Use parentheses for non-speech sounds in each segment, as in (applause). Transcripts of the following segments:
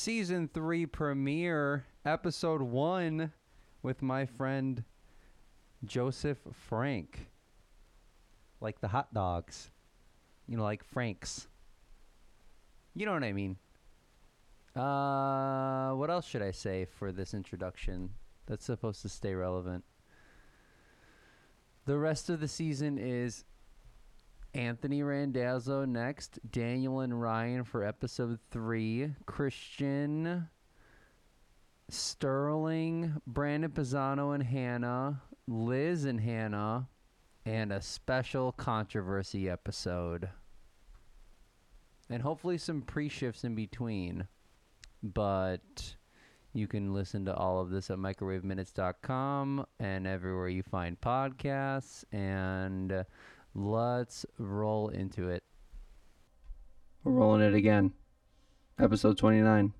season three premiere, episode one, with my friend Joseph Frank. Like the hot dogs. You know, like Frank's. You know what I mean. Uh, what else should I say for this introduction that's supposed to stay relevant? The rest of the season is Anthony Randazzo next, Daniel and Ryan for episode three, Christian, Sterling, Brandon Pisano and Hannah, Liz and Hannah, and a special controversy episode. And hopefully some pre shifts in between. But you can listen to all of this at microwaveminutes.com and everywhere you find podcasts. And let's roll into it. We're rolling it again. Episode 29.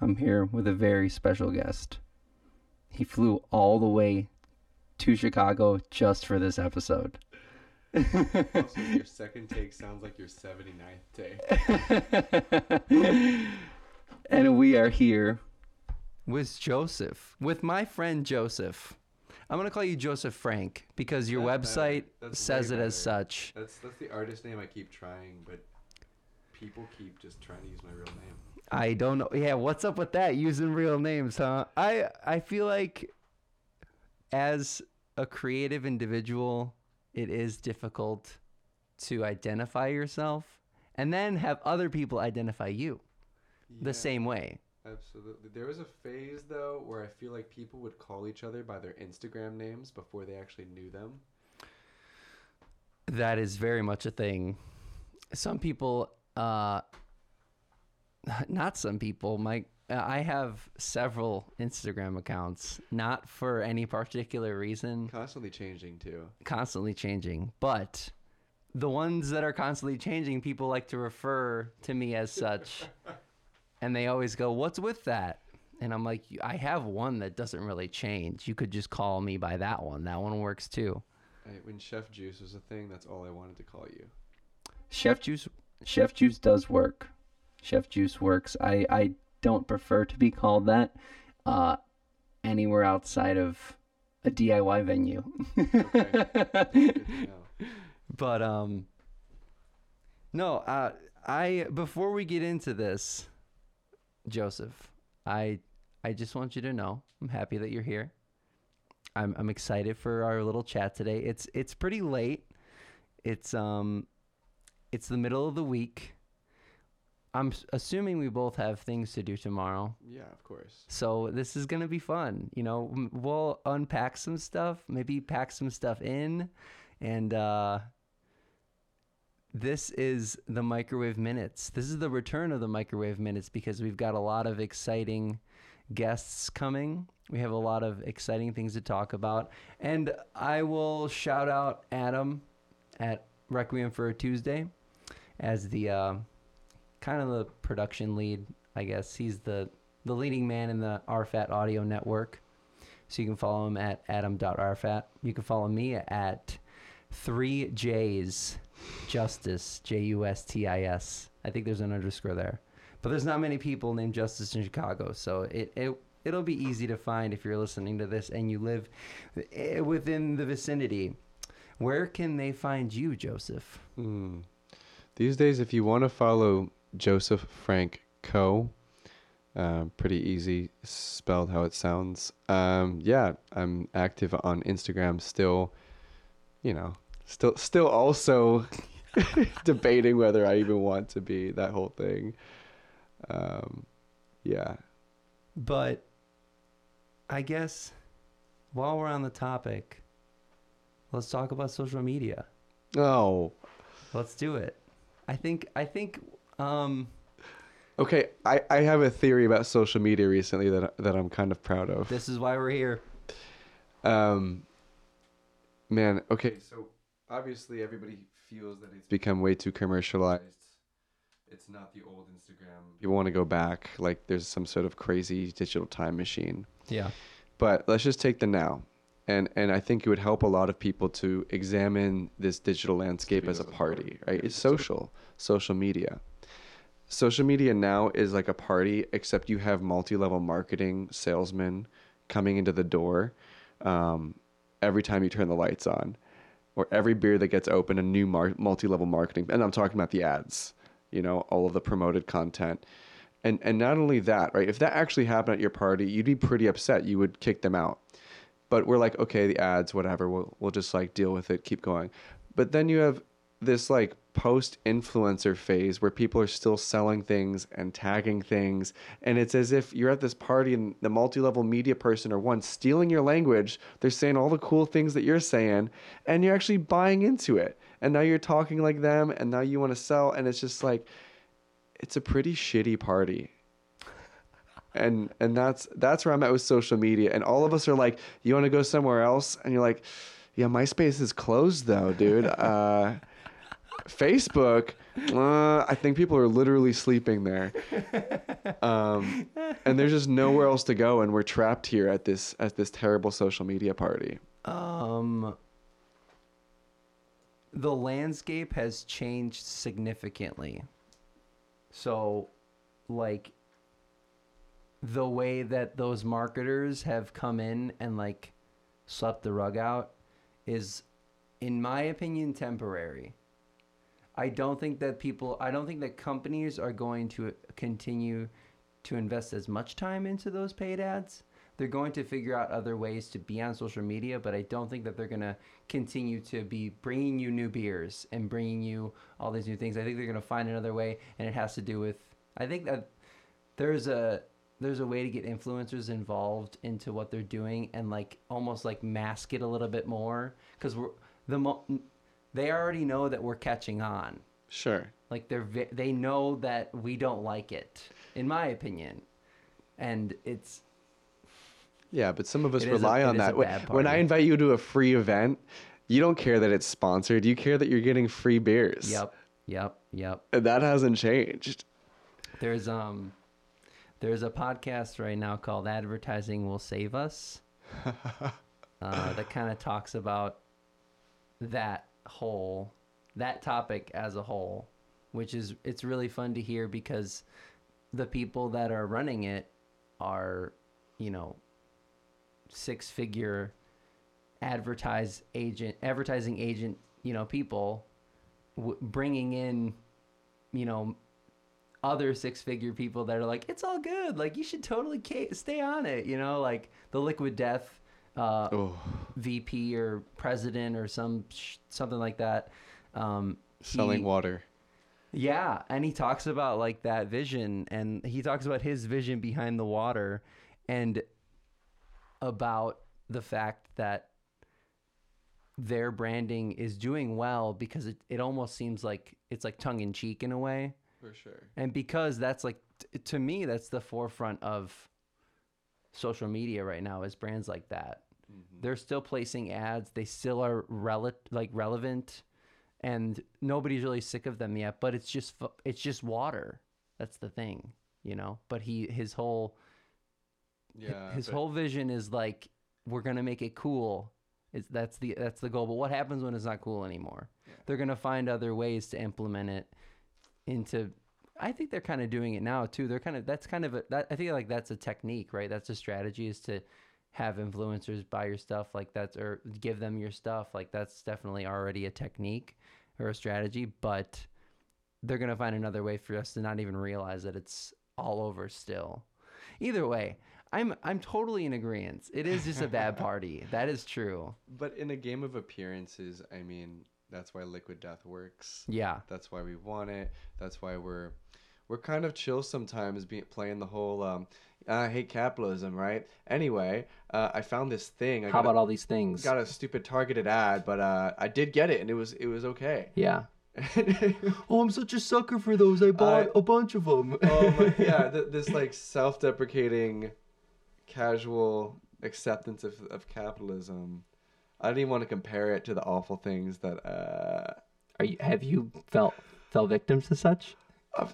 I'm here with a very special guest. He flew all the way to Chicago just for this episode. Also, your (laughs) second take sounds like your 79th take. and we are here. With Joseph, with my friend Joseph. I'm going to call you Joseph Frank because your That's better. website That's says way it as better. such. That's that's the artist name I keep trying, but people keep just trying to use my real name. I don't know. Yeah, what's up with that? Using real names, huh? I I feel like as a creative individual, it is difficult to identify yourself and then have other people identify you the same way. Absolutely. There was a phase though where I feel like people would call each other by their Instagram names before they actually knew them. That is very much a thing. Some people, uh, (laughs) not some people, my I have several Instagram accounts, not for any particular reason. Constantly changing too. constantly changing, but the ones that are constantly changing, people like to refer to me as such. (laughs) and they always go, What's with that? And I'm like, I have one that doesn't really change. You could just call me by that one. That one works too. I, when Chef Juice was a thing, that's all I wanted to call you. Chef Juice Chef Juice does work. Chef Juice works. I I don't prefer to be called that uh anywhere outside of a DIY venue. (laughs) Good. But um no, uh I before we get into this, Joseph, I I just want you to know I'm happy that you're here. I'm I'm excited for our little chat today. It's it's pretty late. It's um it's the middle of the week. I'm assuming we both have things to do tomorrow. Yeah, of course. So this is gonna be fun. You know, we'll unpack some stuff, maybe pack some stuff in, and uh, this is the microwave minutes. This is the return of the microwave minutes because we've got a lot of exciting guests coming. We have a lot of exciting things to talk about, and I will shout out Adam at Requiem for a Tuesday as the uh, kind of the production lead. I guess he's the the leading man in the RFAT audio network. So you can follow him at adam.rfat. You can follow me at 3J's Justice, J U S T I S. I think there's an underscore there. But there's not many people named Justice in Chicago, so it, it it'll be easy to find if you're listening to this and you live eh, within the vicinity. Where can they find you, Joseph? Mm. These days, if you want to follow Joseph Frank Co., um, pretty easy, spelled how it sounds. Um, yeah, I'm active on Instagram still. You know, still, still also (laughs) debating whether I even want to be that whole thing. Um, yeah, But I guess while we're on the topic, let's talk about social media. Oh, Let's do it. I think I think um okay. I, I have a theory about social media recently that that I'm kind of proud of. this is why we're here. Um, man, okay, so obviously everybody feels that it's become way too commercialized. It's not the old Instagram. People want to go back, like there's some sort of crazy digital time machine. Yeah. But let's just take the now. And and I think it would help a lot of people to examine this digital landscape as a party, party, right? yeah, It's it's sort social, social media. social media now is like a party, except you have multi-level marketing salesmen coming into the door um, every time you turn the lights on, or every beer that gets open, a new mar- multi-level marketing. And I'm talking about the ads, you know, all of the promoted content. And and not only that, right? If that actually happened at your party, you'd be pretty upset. You would kick them out. But we're like, okay, the ads, whatever. We'll we'll just like deal with it, keep going. But then you have this like post influencer phase where people are still selling things and tagging things and it's as if you're at this party and the multi-level media person or one stealing your language they're saying all the cool things that you're saying and you're actually buying into it. And now you're talking like them and now you want to sell and it's just like it's a pretty shitty party. (laughs) And and that's that's where i'm at with social media and all of us are like you want to go somewhere else? And you're like yeah myspace is closed though dude. (laughs) Uh Facebook, uh, I think people are literally sleeping there, (laughs) um, and there's just nowhere else to go, and we're trapped here at this at this terrible social media party. Um, the landscape has changed significantly. So, like, the way that those marketers have come in and like swept the rug out is, in my opinion, temporary. I don't think that people, I don't think that companies are going to continue to invest as much time into those paid ads. They're going to figure out other ways to be on social media, but I don't think that they're going to continue to be bringing you new beers and bringing you all these new things. I think they're going to find another way, and it has to do with. I think that there's a there's a way to get influencers involved into what they're doing and like almost like mask it a little bit more because we're the mo- they already know that we're catching on. Sure. Like they're they know that we don't like it, in my opinion, and it's Yeah, but some of us is a- rely on that. When- When I invite you to a free event, you don't care that it's sponsored. You care that you're getting free beers. yep, yep, yep. And that hasn't changed. There's um there's a podcast right now called Advertising Will Save Us. (laughs) uh, that kind of talks about that whole that topic as a whole, which is it's really fun to hear because the people that are running it are, you know, six figure advertise agent advertising agent, you know, people w- bringing in, you know, other six figure people that are like, it's all good. Like, you should totally ca- stay on it. You know, like the Liquid Death uh, Oh, VP or president or some sh- something like that. Um, selling he- water. yeah, and he talks about like that vision, and he talks about his vision behind the water, and about the fact that their branding is doing well because it, it almost seems like it's like tongue in cheek in a way For sure. and because that's like t- to me that's the forefront of social media right now is brands like that Mm-hmm. they're still placing ads. They still are rel- like relevant and nobody's really sick of them yet but it's just it's just water. That's the thing you know? But he his whole Yeah. his but- whole vision is like we're gonna make it cool. It's that's the that's the goal. But what happens when it's not cool anymore? They're gonna find other ways to implement it into i think they're kind of doing it now too. They're kind of that's kind of a that i think like that's a technique right? That's a strategy is to have influencers buy your stuff like that's or give them your stuff like that's definitely already a technique or a strategy but they're gonna find another way for us to not even realize that it's all over still. Either way i'm i'm totally in agreement. It is just a bad (laughs) party. That is true. But in a game of appearances, I mean, that's why Liquid Death works. yeah. That's why we want it. That's why we're we're kind of chill sometimes, being playing the whole um, I hate capitalism, right? Anyway, uh, I found this thing. I how got a- about all these things got a stupid targeted ad, but uh, I did get it, and it was it was okay. yeah (laughs) oh i'm such a sucker for those i bought a bunch of them oh my, (laughs) yeah, th- this like self-deprecating, casual acceptance of, of capitalism. I didn't even want to compare it to the awful things that. Uh, Are you, have you felt fell victim to such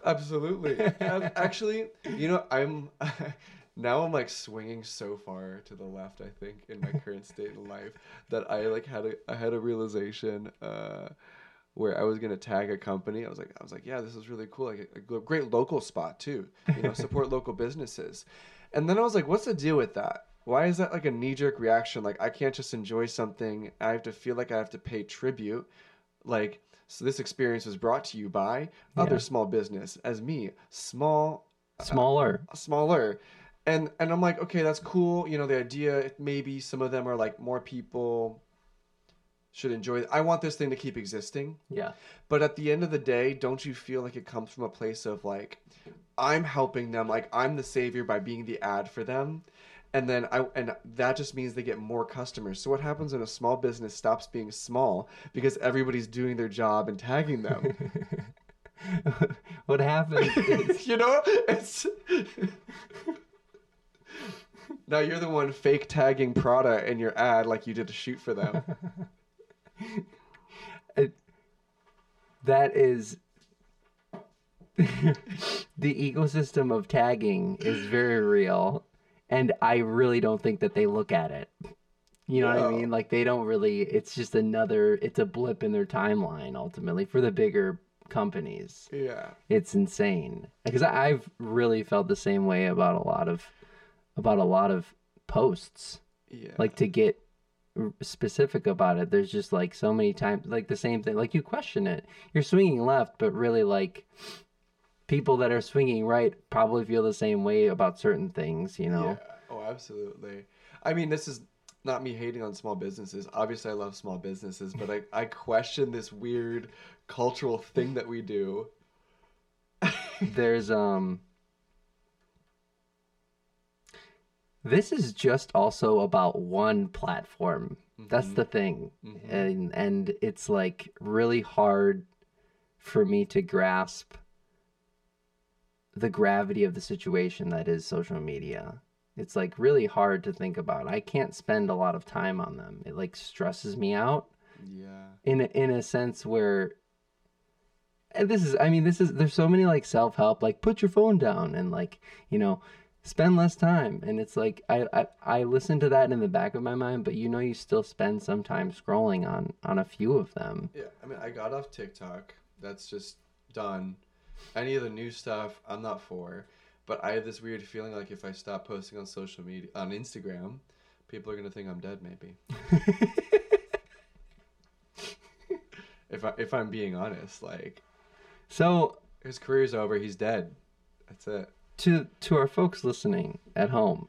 Absolutely. (laughs) Actually, you know, I'm (laughs) now I'm like swinging so far to the left. I think in my current state in life that I like had a I had a realization uh, where I was gonna tag a company. I was like, I was like, yeah, this is really cool. Like a, a great local spot too. You know, support (laughs) local businesses. And then I was like, what's the deal with that? Why is that like a knee jerk reaction? Like I can't just enjoy something. I have to feel like I have to pay tribute. Like so, this experience was brought to you by other Yeah. small business, as me, small uh, Smaller. smaller and and i'm like okay that's cool you know the idea maybe some of them are like more people should enjoy it. i want this thing to keep existing Yeah. but at the end of the day don't you feel like it comes from a place of like i'm helping them like i'm the savior by being the ad for them and then i and that just means they get more customers. So what happens when a small business stops being small because everybody's doing their job and tagging them? (laughs) What happens? is (laughs) you know it's (laughs) now you're the one fake tagging prada in your ad like you did a shoot for them. That is the ecosystem of tagging is very real and i really don't think that they look at it. You know what i mean? Like they don't really it's just another it's a blip in their timeline ultimately for the bigger companies. Yeah. It's insane. Because i've really felt the same way about a lot of about a lot of posts. Yeah. Like to get specific about it there's just like so many times like the same thing. Like you question it. You're swinging left but really like people that are swinging right probably feel the same way about certain things you know Yeah. Oh, absolutely. I mean, this is not me hating on small businesses. Obviously, I love small businesses, but I, I question this weird cultural thing that we do. (laughs) there's um this is just also about one platform that's Mhm. the thing Mhm. and and it's like really hard for me to grasp the gravity of the situation that is social media it's like really hard to think about i can't spend a lot of time on them it like stresses me out Yeah. in a, in a sense where and this is i mean this is there's so many like self-help like put your phone down and like you know spend less time and it's like I, I i listen to that in the back of my mind but you know you still spend some time scrolling on on a few of them Yeah. I mean, I got off TikTok. That's just done. Any of the new stuff, I'm not for. But I have this weird feeling like if I stop posting on social media, on Instagram, people are gonna think I'm dead. Maybe. (laughs) if I if I'm being honest, like so his career's over. He's dead. That's it. to to our folks listening at home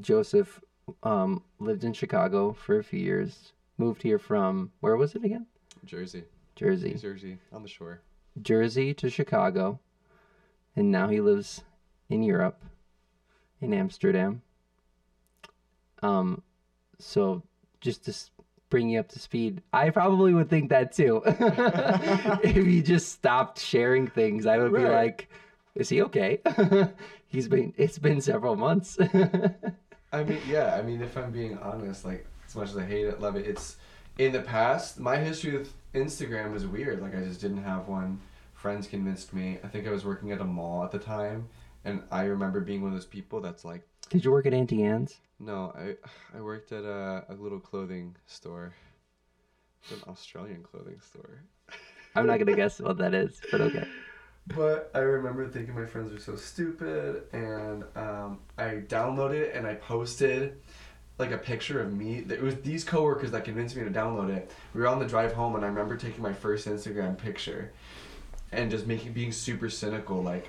joseph um lived in chicago for a few years moved here from where was it again Jersey. jersey New Jersey on the shore. Jersey to Chicago, and now he lives in Europe, in Amsterdam. Um, so just to bring you up to speed, I probably would think that too. (laughs) if you just stopped sharing things, I would be like, "Is he okay?" (laughs) He's been. It's been several months. (laughs) I mean, yeah. I mean, if I'm being honest, like as much as I hate it, love it. It's in the past. My history with Instagram was weird. Like I just didn't have one. Friends convinced me. I think I was working at a mall at the time, and I remember being one of those people that's like, Did you work at Auntie Anne's? no, I I worked at a, a little clothing store, an Australian clothing store. I'm not gonna guess what that is, but okay. But I remember thinking my friends were so stupid, and um, I downloaded it and I posted like a picture of me. It was these coworkers that convinced me to download it. We were on the drive home, and I remember taking my first Instagram picture, and just making being super cynical, like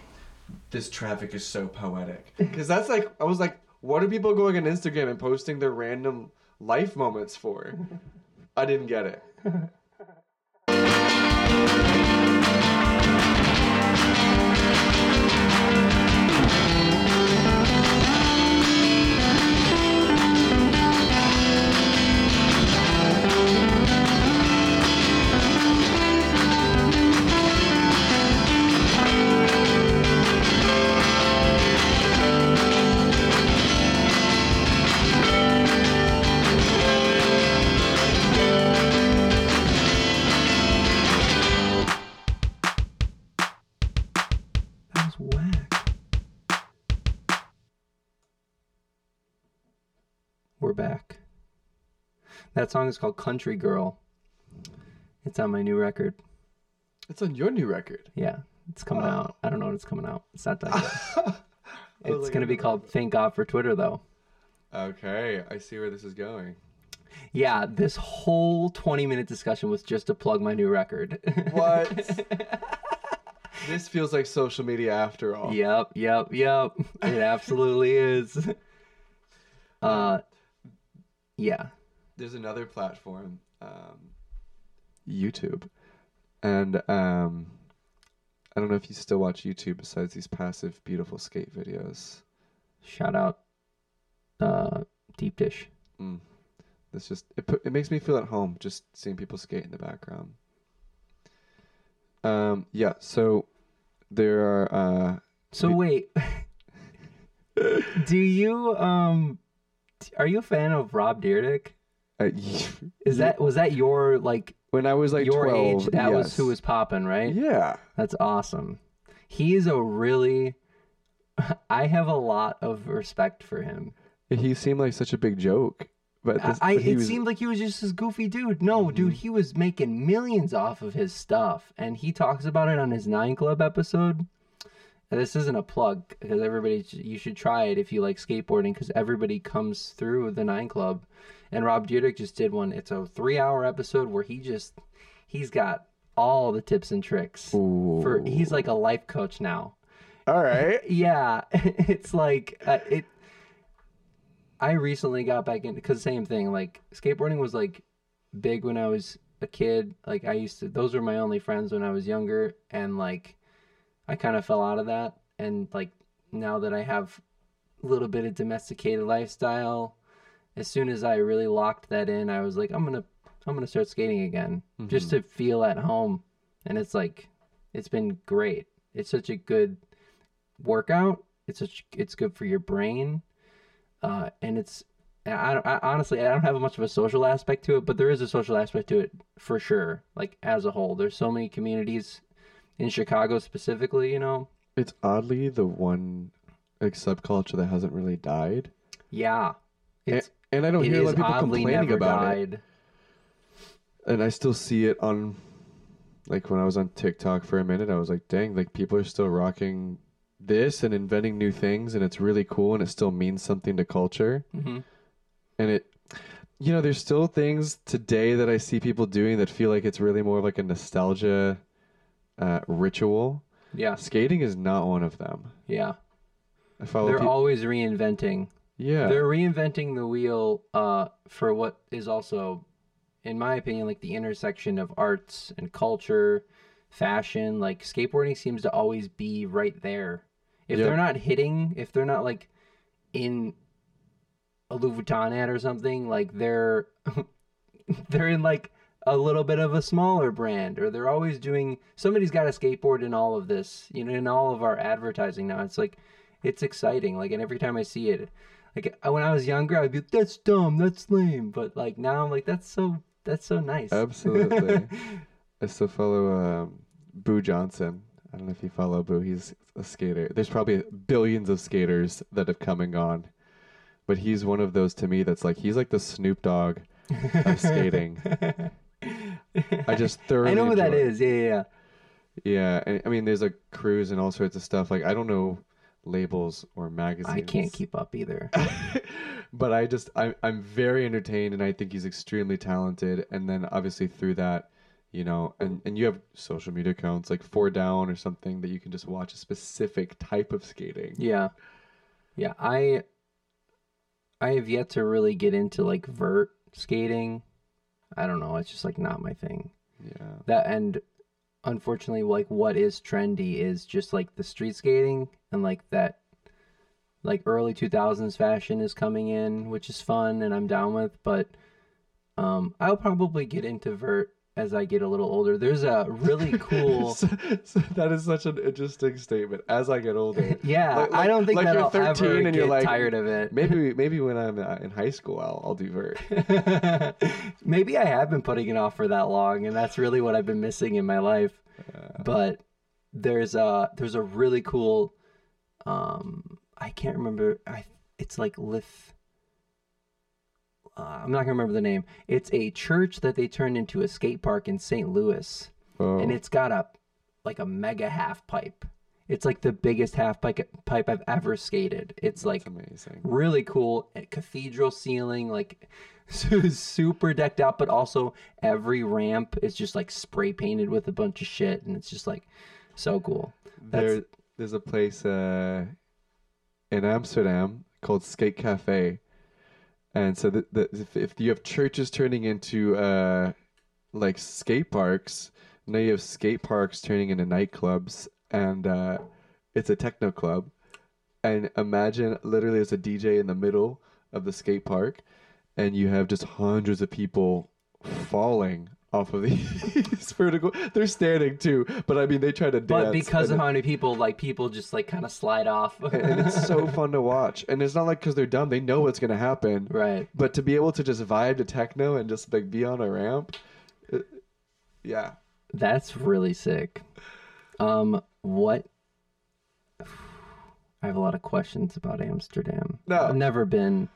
this traffic is so poetic. (laughs) Because that's like I was like, what are people going on Instagram and posting their random life moments for? (laughs) I didn't get it. (laughs) That song is called Country Girl. It's on my new record. It's on your new record. Yeah, it's coming Oh. out. I don't know when it's coming out. It's not done yet. (laughs) It's like, gonna be called "Thank God for Twitter," though. Okay, I see where this is going. Yeah, this whole 20 minute discussion was just to plug my new record. What? (laughs) This feels like social media after all. yep, yep, yep. It absolutely is. (laughs) Uh, yeah. There's another platform, um, YouTube, and um, I don't know if you still watch YouTube besides these passive, beautiful skate videos. Shout out, uh, Deep Dish. Mm. That's just it. Put, it makes me feel at home just seeing people skate in the background. Um. Yeah. So there are. Uh, So Be- wait, (laughs) do you um, are you a fan of Rob Dyrdek? Uh, (laughs) Is that was that your like when I was like your 12, age? That was who was popping, right? Yeah. That's awesome. He's a really. I have a lot of respect for him. He seemed like such a big joke, but, this, I, but it was, seemed like he was just this goofy dude. No, dude, Mhm. he was making millions off of his stuff, and he talks about it on his Nine Club episode. And This isn't a plug because everybody you should try it if you like skateboarding because everybody comes through the Nine Club, and Rob Dyrdek just did one. It's a three-hour episode where he just, he's got all the tips and tricks. For he's like a life coach now. all right. (laughs) Yeah, (laughs) it's like uh, it. I recently got back in because same thing. Like skateboarding was like big when I was a kid. Like I used to; those were my only friends when I was younger, and like I kind of fell out of that. And like now that I have a little bit of domesticated lifestyle, as soon as I really locked that in, I was like, I'm gonna, I'm gonna start skating again, just to feel at home. And it's like, it's been great. It's such a good workout. It's such, it's good for your brain, uh, and it's. I, don't, I honestly I don't have much of a social aspect to it, but there is a social aspect to it for sure. Like as a whole, there's so many communities in Chicago specifically. You know, It's oddly the one like subculture that hasn't really died, yeah, it's and I don't it hear a lot of people complaining about it. And I still see it on, like when I was on TikTok for a minute, I was like, dang, like people are still rocking this and inventing new things, and it's really cool, and it still means something to culture. hmm and it you know there's still things today that i see people doing that feel like it's really more of like a nostalgia uh, ritual Yeah, skating is not one of them yeah. i follow They're always reinventing. Yeah They're reinventing the wheel uh, for what is also, in my opinion, like the intersection of arts and culture, fashion. Like skateboarding seems to always be right there. If Yep. they're not hitting, if they're not like in a Louis Vuitton ad or something, like they're (laughs) they're in like a little bit of a smaller brand, or they're always doing. Somebody's got a skateboard in all of this, you know, in all of our advertising now. It's like it's exciting. Like, and every time I see it, like when I was younger, I'd be like, that's dumb, that's lame. But like now, I'm like that's so that's so nice. absolutely (laughs) i still follow um, boo johnson i don't know if you follow boo he's a skater there's probably billions of skaters that have come and gone but he's one of those to me that's like he's like the snoop dogg of (laughs) skating i just thoroughly I know who that enjoy- is. Yeah, yeah, yeah. Yeah, and I mean, there's a cruise and all sorts of stuff. Like I don't know labels or magazines. I can't keep up either. (laughs) but I just I'm I'm very entertained, and I think he's extremely talented. And then obviously through that, you know, and and you have social media accounts like Four Down or something that you can just watch a specific type of skating. Yeah. Yeah, I I have yet to really get into like vert skating. I don't know, it's just like not my thing. Yeah, That and unfortunately like what is trendy is just like the street skating and like that like early 2000s fashion is coming in, which is fun and I'm down with, but um I'll probably get into vert as I get a little older. There's a really (laughs) cool (laughs) so, so that is such an interesting statement. As I get older, (laughs) Yeah, Like- I don't think like that you're I'll 13 ever and you're like, tired of it. maybe maybe when I'm uh, in high school, I'll I'll do vert. Maybe I have been putting it off for that long, and that's really what I've been missing in my life. Uh, But there's a there's a really cool, um, I can't remember. I it's like lith. uh, I'm not gonna remember the name. It's a church that they turned into a skate park in St. Louis, Oh, and it's got a like a mega half pipe. It's like the biggest half pipe pipe I've ever skated. It's like amazing. really cool cathedral ceiling like (laughs) super decked out but also every ramp is just like spray painted with a bunch of shit and it's just like so cool That's- There, there's a place uh, in Amsterdam called Skate Cafe, and so the, the, if, if you have churches turning into uh, like skate parks, now you have skate parks turning into nightclubs, and uh, it's a techno club. And imagine literally there's a DJ in the middle of the skate park, and you have just hundreds of people falling off of these (laughs) vertical. They're standing too, but I mean they try to dance. but because of how many people like people just like kind of slide off and it's so (laughs) fun to watch. And it's not like because they're dumb; they know what's gonna happen. right But to be able to just vibe to techno and just like be on a ramp, uh, yeah. that's really sick um what (sighs) i have a lot of questions about amsterdam No. i've never been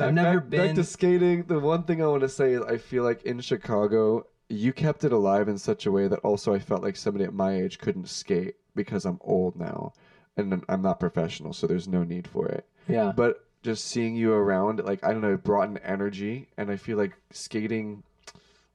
i've Back- never back, been back to skating. The one thing I want to say is I feel like in Chicago, you kept it alive in such a way that also I felt like somebody at my age couldn't skate because I'm old now and I'm- I'm not professional, so there's no need for it. yeah But just seeing you around, like I don't know, it brought an energy, and I feel like skating,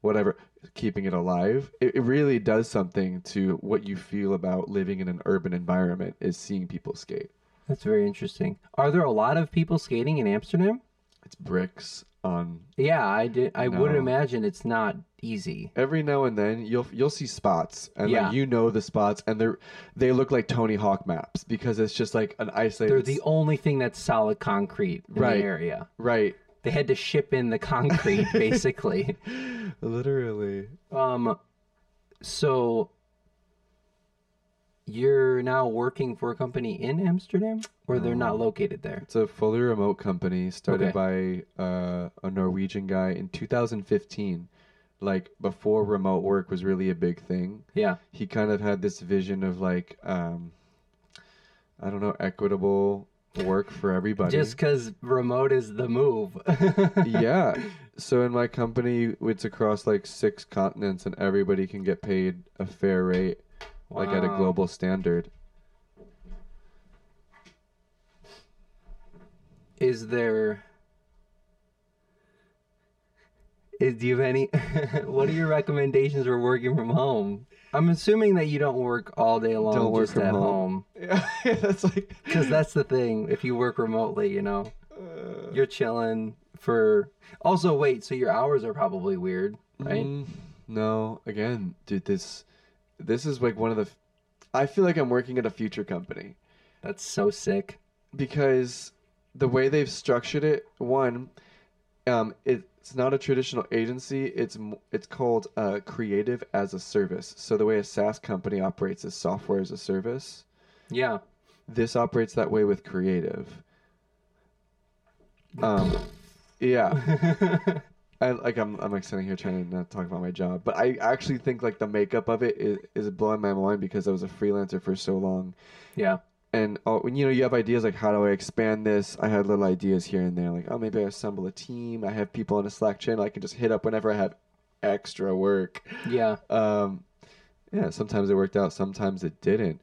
whatever, keeping it alive, it, it really does something to what you feel about living in an urban environment. Is seeing people skate. that's very interesting are there a lot of people skating in amsterdam It's bricks on Yeah, I did. I would imagine it's not easy. every now and then you'll you'll see spots and Yeah. like you know the spots and they're they look like Tony Hawk maps because it's just like an isolated They're the only thing that's solid concrete in Right. the area. right They had to ship in the concrete, (laughs) basically. literally Um, so you're now working for a company in Amsterdam, or they're not located there? It's a fully remote company started by uh, a Norwegian guy in 2015. Like before remote work was really a big thing. Yeah, He kind of had this vision of like um, I don't know, equitable work for everybody. just because remote is the move. (laughs) yeah. So in my company, it's across like six continents, and everybody can get paid a fair rate, like at a Wow. global standard. Is there? Is, do you have any? (laughs) what are your recommendations for working from home? I'm assuming that you don't work all day long Don't work just from at home. home. (laughs) Yeah, that's like. Because that's the thing. If you work remotely, you know, uh, you're chilling for. Also, wait. So your hours are probably weird, right? Mm, no, again, dude, this this is like one of the I feel like I'm working at a future company That's so sick. because the way they've structured it, one, um, it's not a traditional agency. It's m- it's called uh, creative as a service. So the way a SaaS company operates is software as a service. Yeah. This operates that way with creative. (laughs) Um, yeah. (laughs) I like I'm I'm like sitting here trying to not talk about my job, but I actually think like the makeup of it is, is blowing my mind because I was a freelancer for so long, yeah. and oh, when you know you have ideas like how do I expand this? I had little ideas here and there, like oh maybe I assemble a team. I have people on a Slack channel I can just hit up whenever I have extra work. Yeah. Um, yeah, sometimes it worked out, sometimes it didn't.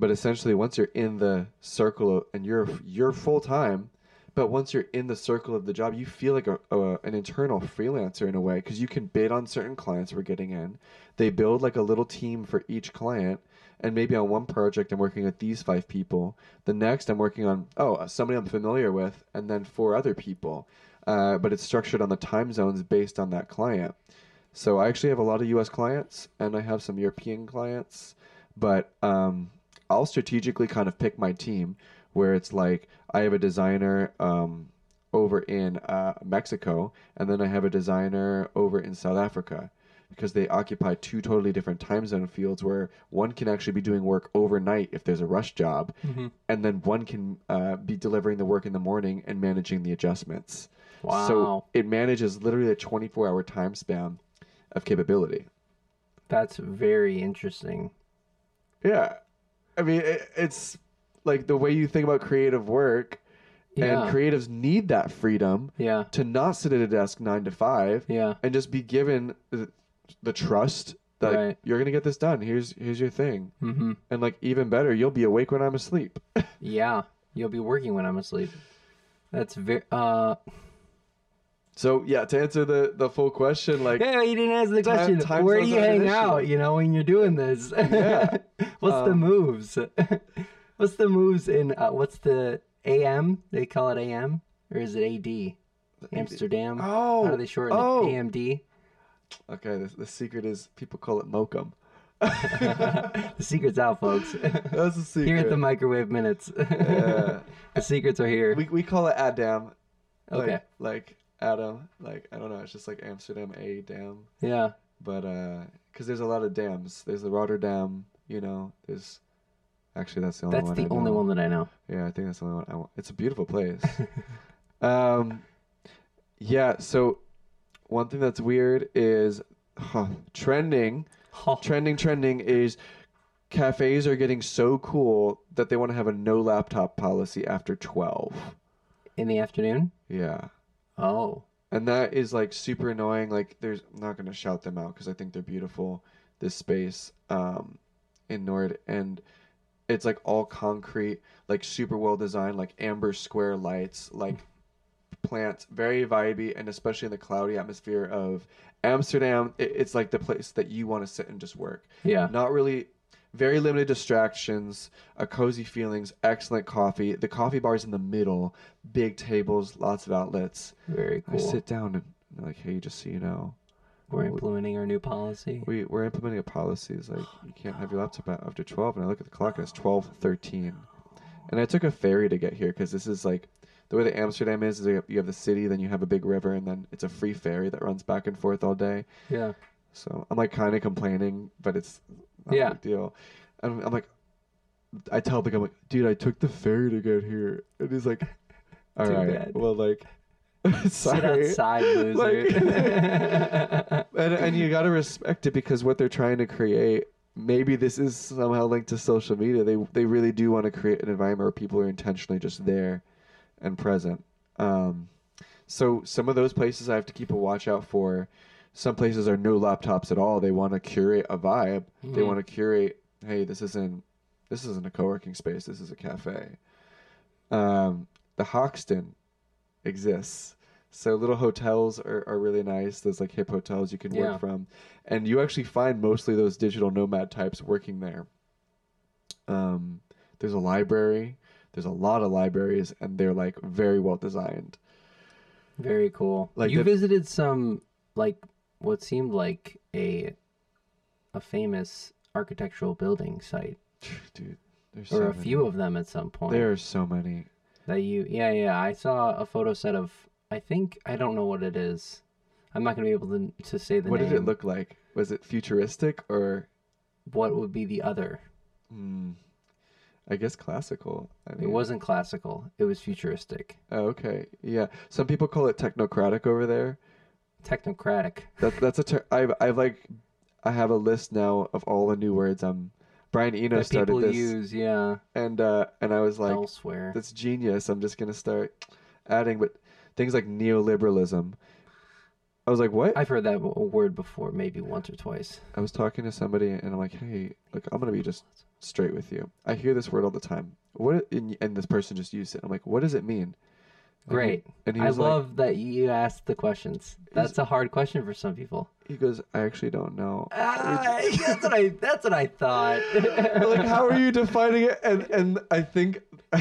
But essentially, once you're in the circle and you're you're full time, but once you're in the circle of the job, you feel like a, a an internal freelancer in a way because you can bid on certain clients we're getting in. They build like a little team for each client, and maybe on one project I'm working with these five people. The next I'm working on oh somebody I'm familiar with, and then four other people. Uh, but it's structured on the time zones based on that client. So I actually have a lot of U.S. clients, and I have some European clients, but um, I'll strategically kind of pick my team where it's like I have a designer um, over in uh, Mexico, and then I have a designer over in South Africa because they occupy two totally different time zone fields where one can actually be doing work overnight if there's a rush job, Mhm. and then one can uh, be delivering the work in the morning and managing the adjustments. Wow. So it manages literally a 24 hour time span of capability. That's very interesting. Yeah. I mean, it, it's like the way you think about creative work Yeah. And creatives need that freedom yeah. to not sit at a desk nine to five Yeah. and just be given the, the trust that Right. you're gonna get this done. Here's here's your thing, Mm-hmm. and like even better, you'll be awake when I'm asleep. (laughs) Yeah. You'll be working when I'm asleep. That's very. Uh. So yeah, to answer the the full question, like Yeah, you didn't answer the Time- question. time Where do you hang out? You know, when you're doing this. Yeah. (laughs) what's the Um, moves? (laughs) what's the moves in? Uh, what's the AM? They call it AM, or is it AD? Amsterdam. Oh, How do they shorten oh. it? AMD. okay, the, the secret is people call it mokum. (laughs) the secret's out, folks. That's the secret. here at the microwave minutes. Yeah. (laughs) the secrets are here. we we call it Adam. Like, Okay. Like Adam. Like I don't know. It's just like Amsterdam A dam. yeah. But uh, because there's a lot of dams. There's the Rotterdam. You know. There's. Actually, that's the only That's one. the I only one that I know. Yeah, I think that's the only one. I want. It's a beautiful place. (laughs) um, yeah. So, one thing that's weird is huh, trending. Trending, trending is cafes are getting so cool that they want to have a no laptop policy after twelve. in the afternoon? Yeah. Oh. And that is like super annoying. Like, there's I'm not gonna shout them out because I think they're beautiful. This space, um, in Noord, and it's like all concrete, like super well designed, like amber square lights, like plants, very vibey, and especially in the cloudy atmosphere of Amsterdam, it, it's like the place that you want to sit and just work. Yeah. Not really. Very limited distractions, a cozy feelings, excellent coffee. The coffee bar is in the middle, big tables, lots of outlets. Very cool. I sit down and like, hey, just so you know, We're implementing our new policy. we, we're implementing a policy. It's like, oh, you can't have your laptop out after 12. And I look at the clock and it's 12.13. And I took a ferry to get here because this is like, the way that Amsterdam is, is you have- the city, then you have a big river, and then it's a free ferry that runs back and forth all day. Yeah. So I'm like kind of complaining, but it's not Yeah. a big deal. And I'm like, I tell the guy, I'm like, dude, I took the ferry to get here. And he's like, (laughs) all right, bad. well, like, (laughs) Sit outside, loser. (laughs) and, and you got to respect it because what they're trying to create maybe this is somehow linked to social media. They they really do want to create an environment where people are intentionally just there and present. Um, so some of those places i have to keep a watch out for some places are no laptops at all. They want to curate a vibe. They Mhm. want to curate hey this isn't this isn't a co-working space. This is a cafe. Um, the hoxton exists so little hotels are, are really nice. There's like hip hotels you can Yeah. work from, and you actually find mostly those digital nomad types working there. Um, there's a library. There's a lot of libraries, and they're like very well designed. Very cool. Like you visited some like what seemed like a a famous architectural building site, Dude, there's or so a many. few of them at some point. There are so many. That you, yeah, yeah. I saw a photo set of. I think I don't know what it is. I'm not gonna be able to to say the what name. did it look like? Was it futuristic or? What would be the other? Hmm, I guess classical. I It wasn't classical. It was futuristic, Oh, okay, yeah. Some people call it technocratic over there. technocratic. That that's a term. I've I've like I have a list now of all the new words. Um, Brian Eno that started people this, use, yeah, and uh, and I was like, elsewhere. that's genius. I'm just gonna start adding, but things like neoliberalism. I was like, what? I've heard that word before, maybe once or twice. I was talking to somebody, and I'm like, hey, look, I'm gonna be just straight with you. I hear this word all the time. What? And, and this person just used it. I'm like, what does it mean? Great. And he I was like, love that you asked the questions. That's a hard question for some people. he goes, I actually don't know. Ah, (laughs) that's what I. That's what I thought. like how are you (laughs) defining it and and i think (laughs)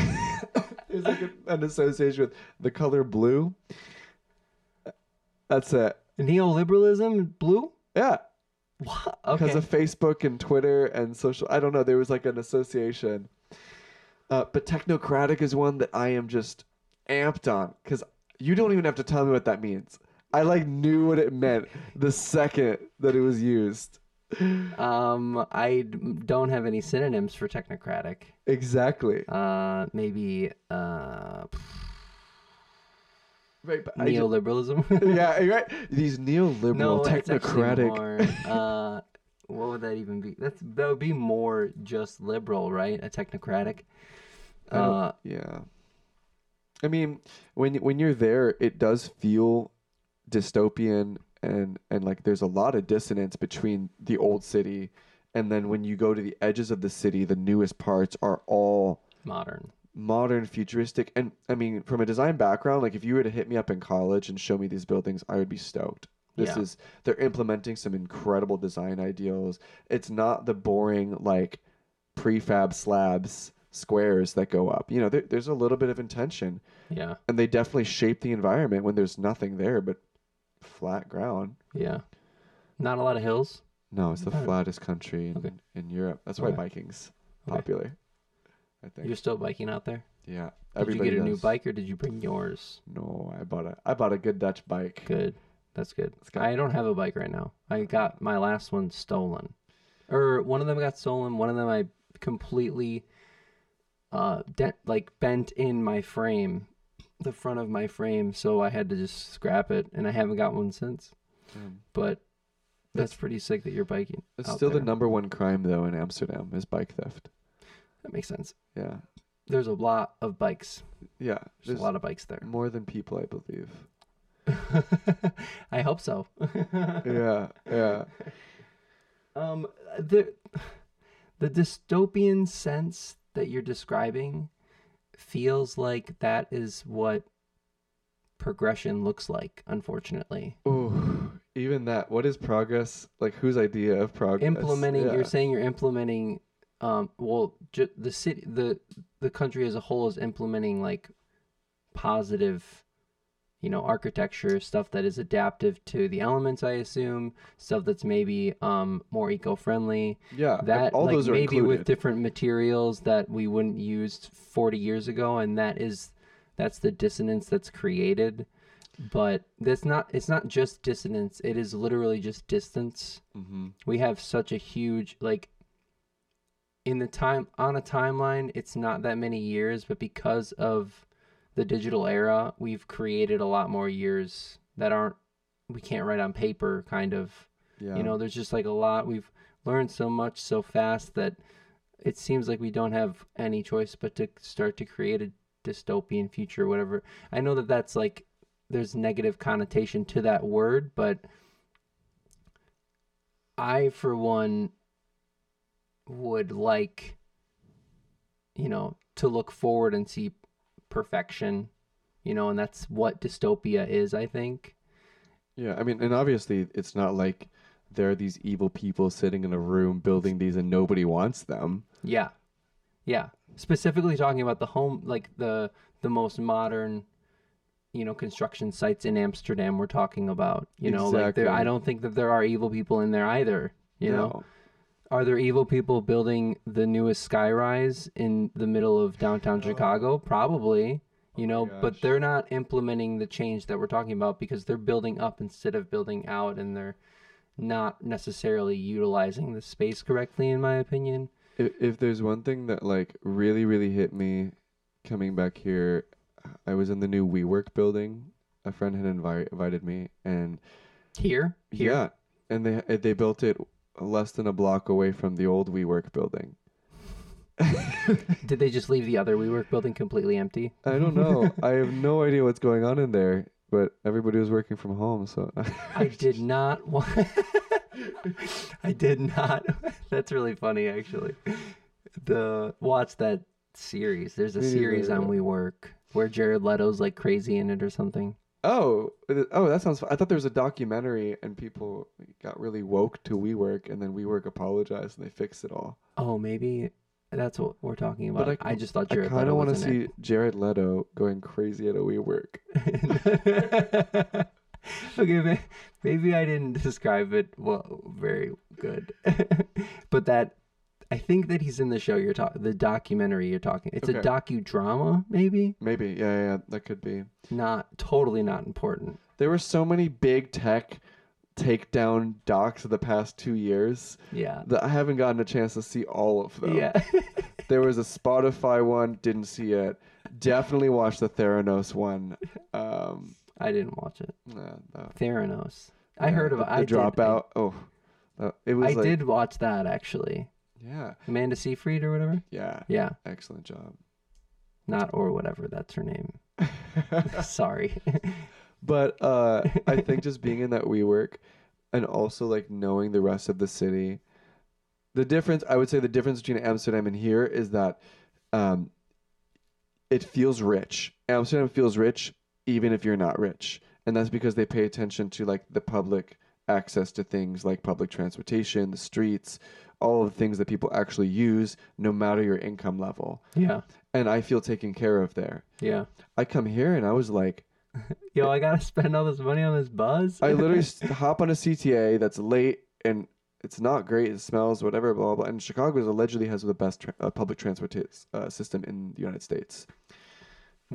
there's like an association with the color blue that's it Neoliberalism, blue. yeah What? because Okay. of facebook and twitter and social i don't know there was like an association uh, but technocratic is one that i am just amped on because you don't even have to tell me what that means i like knew what it meant the second that it was used Um, I don't have any synonyms for technocratic. exactly Uh, maybe uh, right but neoliberalism. (laughs) yeah, right. These neoliberal, no, technocratic. more, uh, what would that even be? That's that would be more just liberal, right? A technocratic. Uh, yeah. I mean, when when you're there, it does feel dystopian and and like there's a lot of dissonance between the old city and then when you go to the edges of the city, the newest parts are all Modern. modern, futuristic. And I mean, from a design background, like if you were to hit me up in college and show me these buildings, I would be stoked. This Yeah. is they're implementing some incredible design ideals. It's not the boring like prefab slabs squares that go up. You know, there, there's a little bit of intention, Yeah. and they definitely shape the environment when there's nothing there but flat ground. Yeah. Not a lot of hills. No, it's the Okay. flattest country in, Okay. in Europe. That's why Okay. biking's Okay. popular. I think. You're still biking out there. yeah. Did Everybody you get a new bike or did you bring yours? No, I bought a I bought a good Dutch bike. Good. That's good. Got- I don't have a bike right now. I got my last one stolen. Or one of them got stolen. One of them I completely uh dent like bent in my frame, the front of my frame, so I had to just scrap it and I haven't got one since. Um, But that's It's- pretty sick that you're biking. it's still there. the number one crime though in Amsterdam is bike theft. That makes sense. Yeah. There's a lot of bikes. Yeah. There's, There's a lot of bikes there. more than people, I believe. (laughs) I hope so. (laughs) yeah. Yeah. (laughs) Um, the the dystopian sense that you're describing feels like that is what progression looks like. Unfortunately, Ooh, even that. What is progress? Like whose idea of progress? implementing. Yeah. You're saying you're implementing. Um, well, ju- the city, the the country as a whole is implementing like positive you know architecture stuff that is adaptive to the elements i assume stuff that's maybe um more eco-friendly yeah. that all like those are maybe included. with different materials that we wouldn't use 40 years ago and that is that's the dissonance that's created but that's not it's not just dissonance it is literally just distance Mhm. we have such a huge like in the time on a timeline it's not that many years but because of the digital era we've created a lot more years that aren't we can't write on paper kind of Yeah. you know, there's just like a lot. We've learned so much so fast that it seems like we don't have any choice but to start to create a dystopian future, whatever. I know that that's like there's negative connotation to that word, but I, for one, would like, you know, to look forward and see perfection, you know, and that's what dystopia is, I think. Yeah, I mean, and obviously it's not like there are these evil people sitting in a room building these and nobody wants them. Yeah. Yeah. Specifically talking about the home like the the most modern you know construction sites in Amsterdam we're talking about. You know, like there I don't think that there are evil people in there either, you know. Are there evil people building the newest skyrise in the middle of downtown Chicago? Probably. Oh you know, but they're not implementing the change that we're talking about because they're building up instead of building out and they're not necessarily utilizing the space correctly in my opinion. If, if there's one thing that like really really hit me coming back here, I was in the new WeWork building. A friend had invi- invited me, and Here? Here? yeah, and they they built it less than a block away from the old WeWork building. (laughs) Did they just leave the other WeWork building completely empty? I don't know. I have no (laughs) idea what's going on in there, but everybody was working from home, so (laughs) I did not want. I did not. That's really funny, actually. The watch that series. There's a series on. WeWork where Jared Leto's like crazy in it or something. Oh, oh, that sounds. Fun. I thought there was a documentary, and people got really woke to WeWork, and then WeWork apologized, and they fixed it all. Oh, maybe that's what we're talking about. But I, I- just thought I Jared kind Leto of want to see Jared Leto going crazy at a WeWork. it. (laughs) okay, maybe I didn't describe it well very good, (laughs) but that I think that he's in the show you're talking, the documentary you're talking. It's a docudrama, maybe. Maybe, yeah, yeah, yeah, that could be. Not totally not important. There were so many big tech takedown docs of the past two years Yeah. that I haven't gotten a chance to see all of them. Yeah. (laughs) There was a Spotify one, didn't see it. Definitely watched the Theranos one. Um, I didn't watch it. nah, no. Theranos. I Yeah, heard the, about. the I did- dropout. oh, it was I, like did watch that actually. Yeah, Amanda Seyfried or whatever. yeah, Yeah. excellent job. Not or whatever. That's her name. (laughs) Sorry. (laughs) But uh, I think just being in that WeWork and also like knowing the rest of the city, the difference I would say the difference between Amsterdam and here is that um, it feels rich. Amsterdam feels rich even if you're not rich, and that's because they pay attention to like the public access to things like public transportation, the streets, all of the things that people actually use, no matter your income level. yeah. And I feel taken care of there. Yeah. I come here and I was like. (laughs) Yo, I gotta spend all this money on this buzz. I literally (laughs) hop on a CTA that's late and it's not great. It smells, whatever, blah blah. blah. And Chicago is allegedly has the best tra- uh, public transport uh, system in the United States.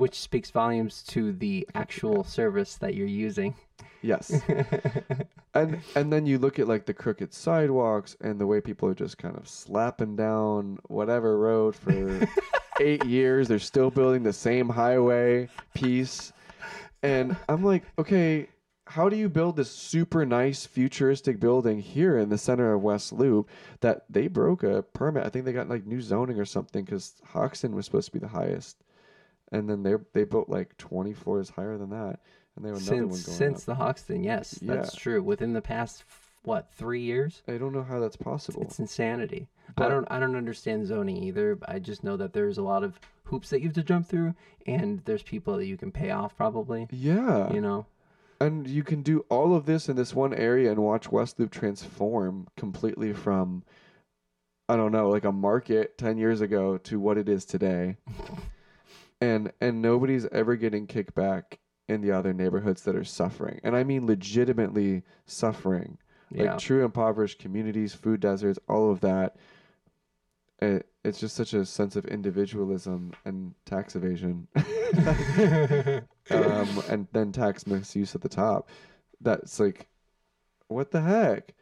Which speaks volumes to the actual service that you're using. Yes, (laughs) and and then you look at like the crooked sidewalks and the way people are just kind of slapping down whatever road for (laughs) eight years. They're still building the same highway piece, and I'm like, okay. How do you build this super nice futuristic building here in the center of West Loop that they broke a permit? I think they got like new zoning or something because Hoxton was supposed to be the highest, and then they they built like 20 floors higher than that, and they have another since one going since up. the Hoxton, yes, that's true. Within the past what three years, I don't know how that's possible. it's insanity. I But- don't I don't understand zoning either. I just know that there's a lot of hoops that you have to jump through, and there's people that you can pay off probably. yeah, You know, and you can do all of this in this one area and watch West Loop transform completely from, I don't know, like a market ten years ago to what it is today, (laughs) and and nobody's ever getting kicked back in the other neighborhoods that are suffering, and I mean legitimately suffering. yeah. like true impoverished communities, food deserts, all of that. It, it's just such a sense of individualism and tax evasion, (laughs) um, and then tax misuse at the top. That's like, what the heck?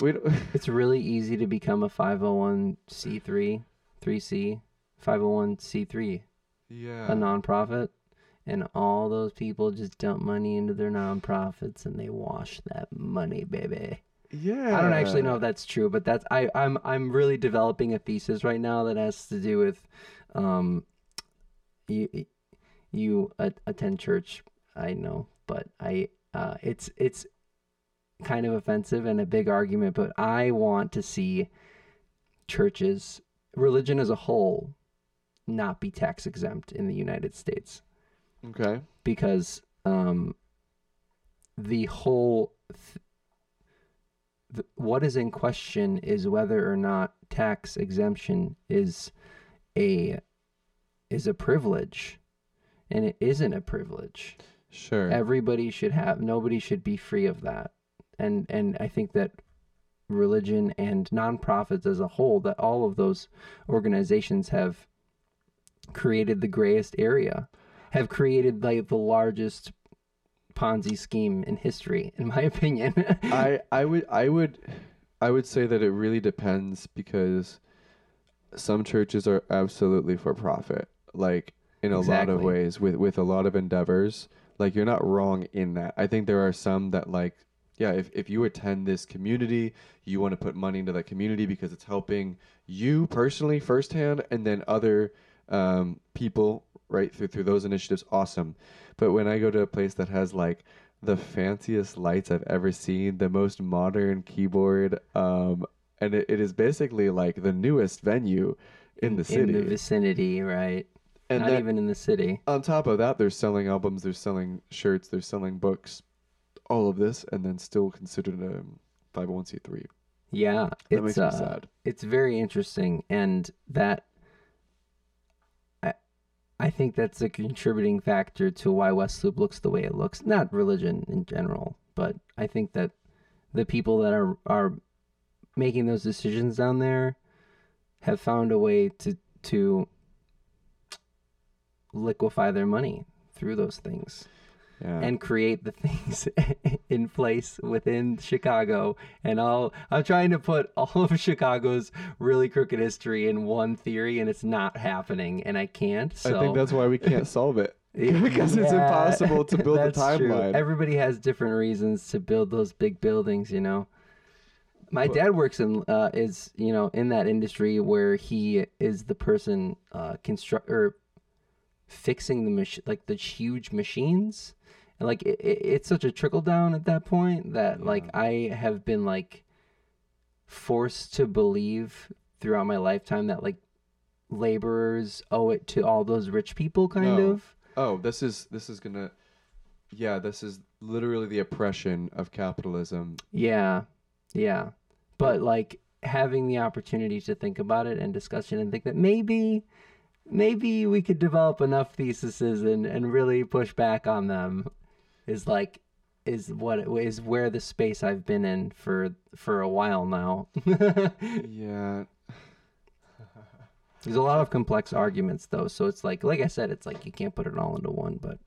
We don't, (laughs) It's really easy to become a 501c3, 3c, 501c3, yeah, a nonprofit, and all those people just dump money into their nonprofits and they wash that money, baby. yeah. I don't actually know if that's true, but that's I I'm I'm really developing a thesis right now that has to do with, um, you you attend church. I know, but I uh it's it's kind of offensive and a big argument, but I want to see churches, religion as a whole, not be tax exempt in the United States Okay. because um, the whole th- th- what is in question is whether or not tax exemption is a is a privilege and it isn't a privilege Sure. everybody should have nobody should be free of that and and i think that religion and nonprofits as a whole that all of those organizations have created the grayest area have created like the largest ponzi scheme in history in my (laughs) opinion I I would I would I would say that it really depends because some churches are absolutely for profit, like in a lot of ways with with a lot of endeavors. Like you're not wrong in that. I think there are some that like yeah, if if you attend this community, you want to put money into that community because it's helping you personally firsthand and then other um, people right through through those initiatives awesome. But when I go to a place that has like the fanciest lights I've ever seen, the most modern keyboard, um, and it, it is basically like the newest venue in the city. in the vicinity right and not then even in the city on top of that, they're selling albums, they're selling shirts, they're selling books, all of this, and then still considered a 501c3. yeah That it's uh, sad. it's very interesting and that I think that's a contributing factor to why West Loop looks the way it looks. Not religion in general, but I think that the people that are are making those decisions down there have found a way to to liquefy their money through those things Yeah. and create the (laughs) things in place within Chicago. And all I'm trying to put all of Chicago's really crooked history in one theory, and it's not happening, and I can't. So I think that's why we can't (laughs) solve it. (laughs) because it's impossible to build true. timeline. Everybody has different reasons to build those big buildings, you know. My But- dad works in uh, is you know in that industry where he is the person uh, construct or fixing the machine, like the huge machines and like it, it, it's such a trickle down at that point that like i have been like forced to believe throughout my lifetime that like laborers owe it to all those rich people kind No. of Oh, this is this is gonna. Yeah, this is literally the oppression of capitalism. Yeah, yeah. But like having the opportunity to think about it and discussion and think that maybe, maybe we could develop enough theses and and really push back on them, is like, is what is where the space I've been in for for a while now. (laughs) Yeah. There's a lot of complex arguments though, so it's like like I said, it's like you can't put it all into one. But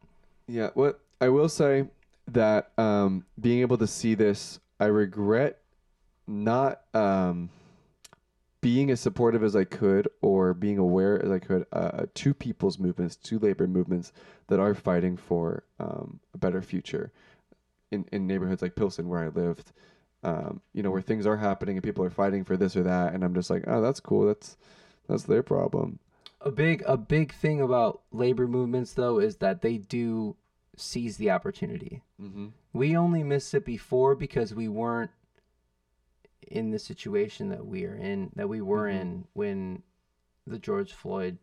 Yeah, what I will say that um, being able to see this, I regret not um, being as supportive as I could or being aware as I could uh, to people's movements, to labor movements that are fighting for um, a better future in, in neighborhoods like Pilsen where I lived. Um, you know, where things are happening and people are fighting for this or that, and I'm just like, oh, that's cool. That's that's their problem. a big a big thing about labor movements though is that they do seize the opportunity. Mm-hmm. We only missed it before because we weren't in the situation that we are in that we were Mhm. in when the George Floyd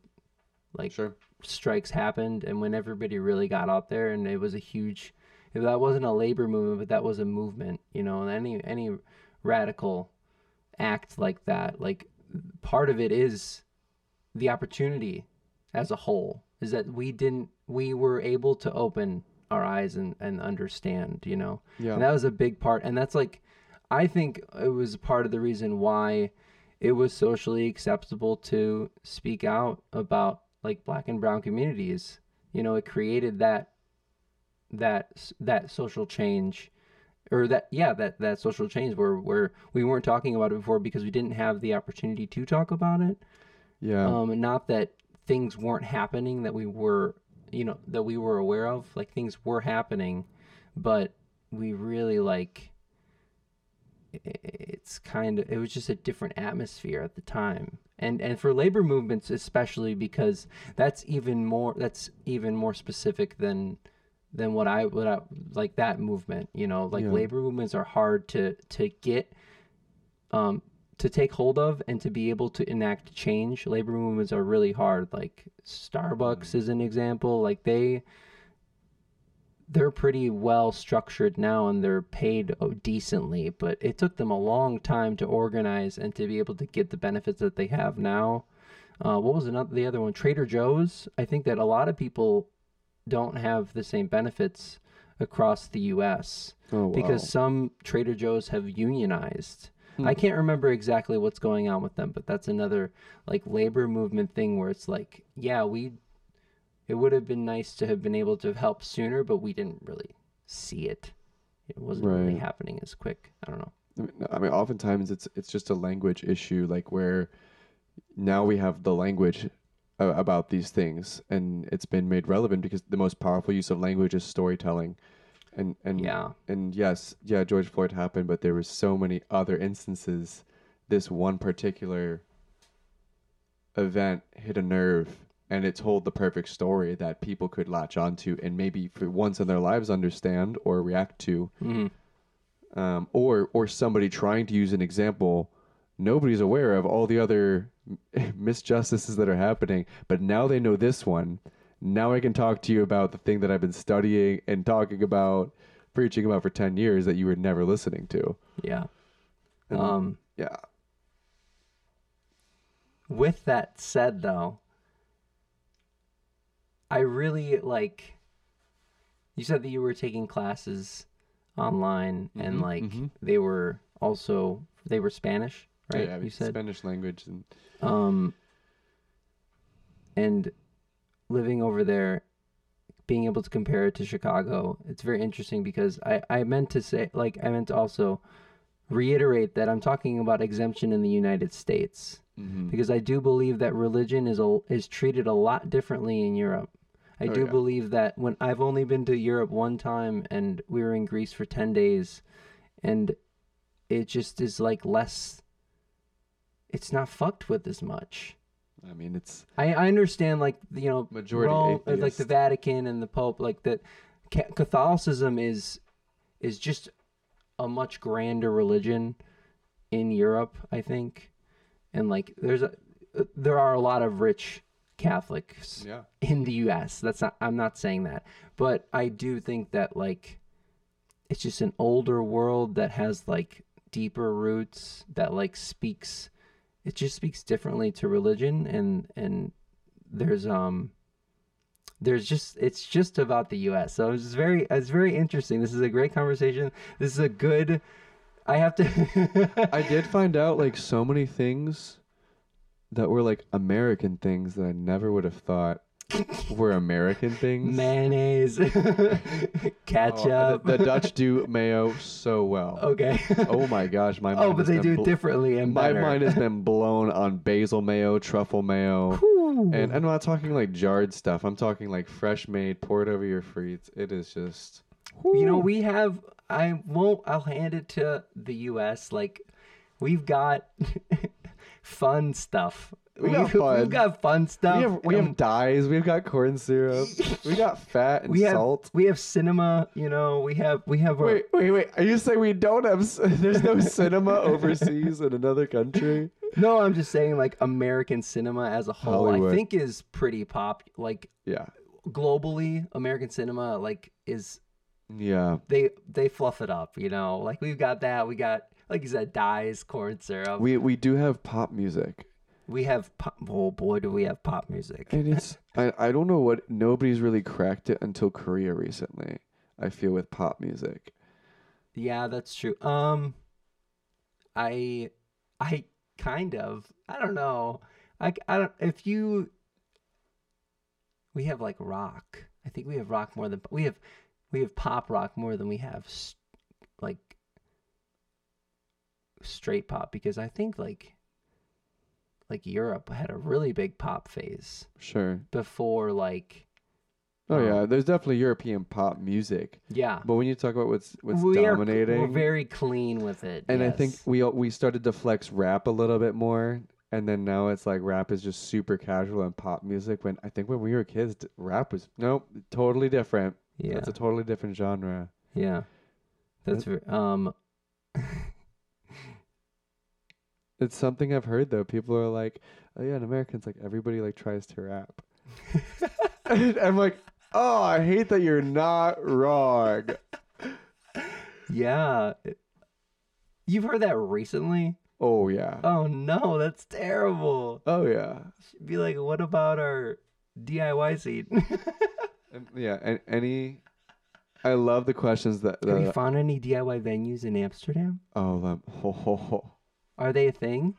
like Sure. strikes happened and when everybody really got out there and it was a huge if that wasn't a labor movement but that was a movement you know and any any radical act like that like part of it is the opportunity as a whole is that we didn't we were able to open our eyes and, and understand you know Yeah. and that was a big part. And that's like, I think it was part of the reason why it was socially acceptable to speak out about like black and brown communities. You know, it created that, that, that social change or that, yeah, that, that social change where, where we weren't talking about it before because we didn't have the opportunity to talk about it. yeah. Um, not that things weren't happening that we were, you know, that we were aware of. Like things were happening, but we really like. It's kind of it was just a different atmosphere at the time, and and for labor movements especially because that's even more that's even more specific than than what I what I like that movement. You know, like Yeah. labor movements are hard to to get um, to take hold of and to be able to enact change. Labor movements are really hard. Like Starbucks is an example. Like they they're pretty well structured now and they're paid oh, decently, but it took them a long time to organize and to be able to get the benefits that they have now. Uh, what was another the other one? Trader Joe's. I think that a lot of people don't have the same benefits across the U.S oh, wow. because some Trader Joe's have unionized. Hmm. I can't remember exactly what's going on with them, but that's another like labor movement thing where it's like, yeah, we it would have been nice to have been able to help sooner, but we didn't really see it. It wasn't really happening as quick. I don't know. I mean, I mean, oftentimes it's it's just a language issue, like where now we have the language about these things, and it's been made relevant because the most powerful use of language is storytelling, and and Yeah. and yes, yeah, George Floyd happened, but there were so many other instances. This one particular event hit a nerve, and it told the perfect story that people could latch onto and maybe for once in their lives understand or react to. Hmm um, or or somebody trying to use an example nobody's aware of all the other (laughs) misjustices that are happening but now they know this one. Now i can talk to you about the thing that i've been studying and talking about preaching about for 10 years that you were never listening to. Yeah. And- Um, yeah. with that said though, I really like you said that you were taking classes online and Mhm, like mhm. they were also they were Spanish, right? yeah, you said spanish language and um and living over there being able to compare it to Chicago, it's very interesting because I I meant to say like I meant to also reiterate that I'm talking about exemption in the United States mhm. because I do believe that religion is a, is treated a lot differently in Europe. I Oh, do yeah. believe that when I've only been to Europe one time and we were in Greece for 10 days and it just is like less it's not fucked with as much. I mean, it's I, I understand like you know Majority Rome, uh, like the. Vatican and the Pope like that Catholicism is is just a much grander religion in Europe I think and like there's a uh, there are a lot of rich Catholics yeah. in the US that's not I'm not saying that but I do think that like it's just an older world that has like deeper roots that like speaks it just speaks differently to religion and and there's um there's just it's just about the US. So it's very it's very interesting. This is a great conversation. This is a good I have to (laughs) I did find out like so many things that were like American things that I never would have thought were American things. mayonnaise (laughs) ketchup. Oh, the, the Dutch do mayo so well. okay. Oh my gosh, my (laughs) oh, mind oh, but they do bl- it differently and My better. mind has been (laughs) blown on basil mayo, truffle mayo, and I'm not talking like jarred stuff. I'm talking like fresh made, poured over your frites. It is just. you know we have i won't i'll hand it to the us like we've got fun stuff We got (laughs) We've- fun. we've got fun stuff we have we have dyes. We've got corn syrup. (laughs) we got fat and we have salt. we have cinema you know we have we have our, Wait, wait, wait. Are you saying we don't have? (laughs) There's no cinema overseas in another country? no i'm just saying like american cinema as a whole Hollywood. i think is pretty pop like Yeah, globally american cinema like is yeah. they they fluff it up you know like we've got that we got like you said dyes corn syrup we, We do have pop music, We have pop, oh boy do we have pop music and it's (laughs) I I don't know what nobody's really cracked it until Korea recently. I feel with pop music. Yeah, that's true. Um, I, I kind of, I don't know. I, I don't, if you, we have like rock. I think we have rock more than, we have, we have pop rock more than we have like straight pop because I think like, like Europe had a really big pop phase Sure. before like, Oh Um, yeah, there's definitely European pop music, yeah. but when you talk about what's what's we are, dominating, we're very clean with it. and I think we all- we started to flex rap a little bit more, and then now it's like rap is just super casual and pop music. When I think when we were kids, rap was nope, totally different. yeah. It's a totally different genre. Yeah, that's um. It's something I've heard though. People are like, "Oh yeah, in Americans, like everybody like tries to rap." And (laughs) (laughs) I'm like, "Oh, I hate that you're not wrong." yeah, you've heard that recently. Oh yeah. Oh no, that's terrible. Oh yeah. She'd Be like, what about our DIY scene? (laughs) And, yeah. And any, I love the questions that. Have you that found any DIY venues in Amsterdam? oh, um, ho, ho, ho. Are they a thing?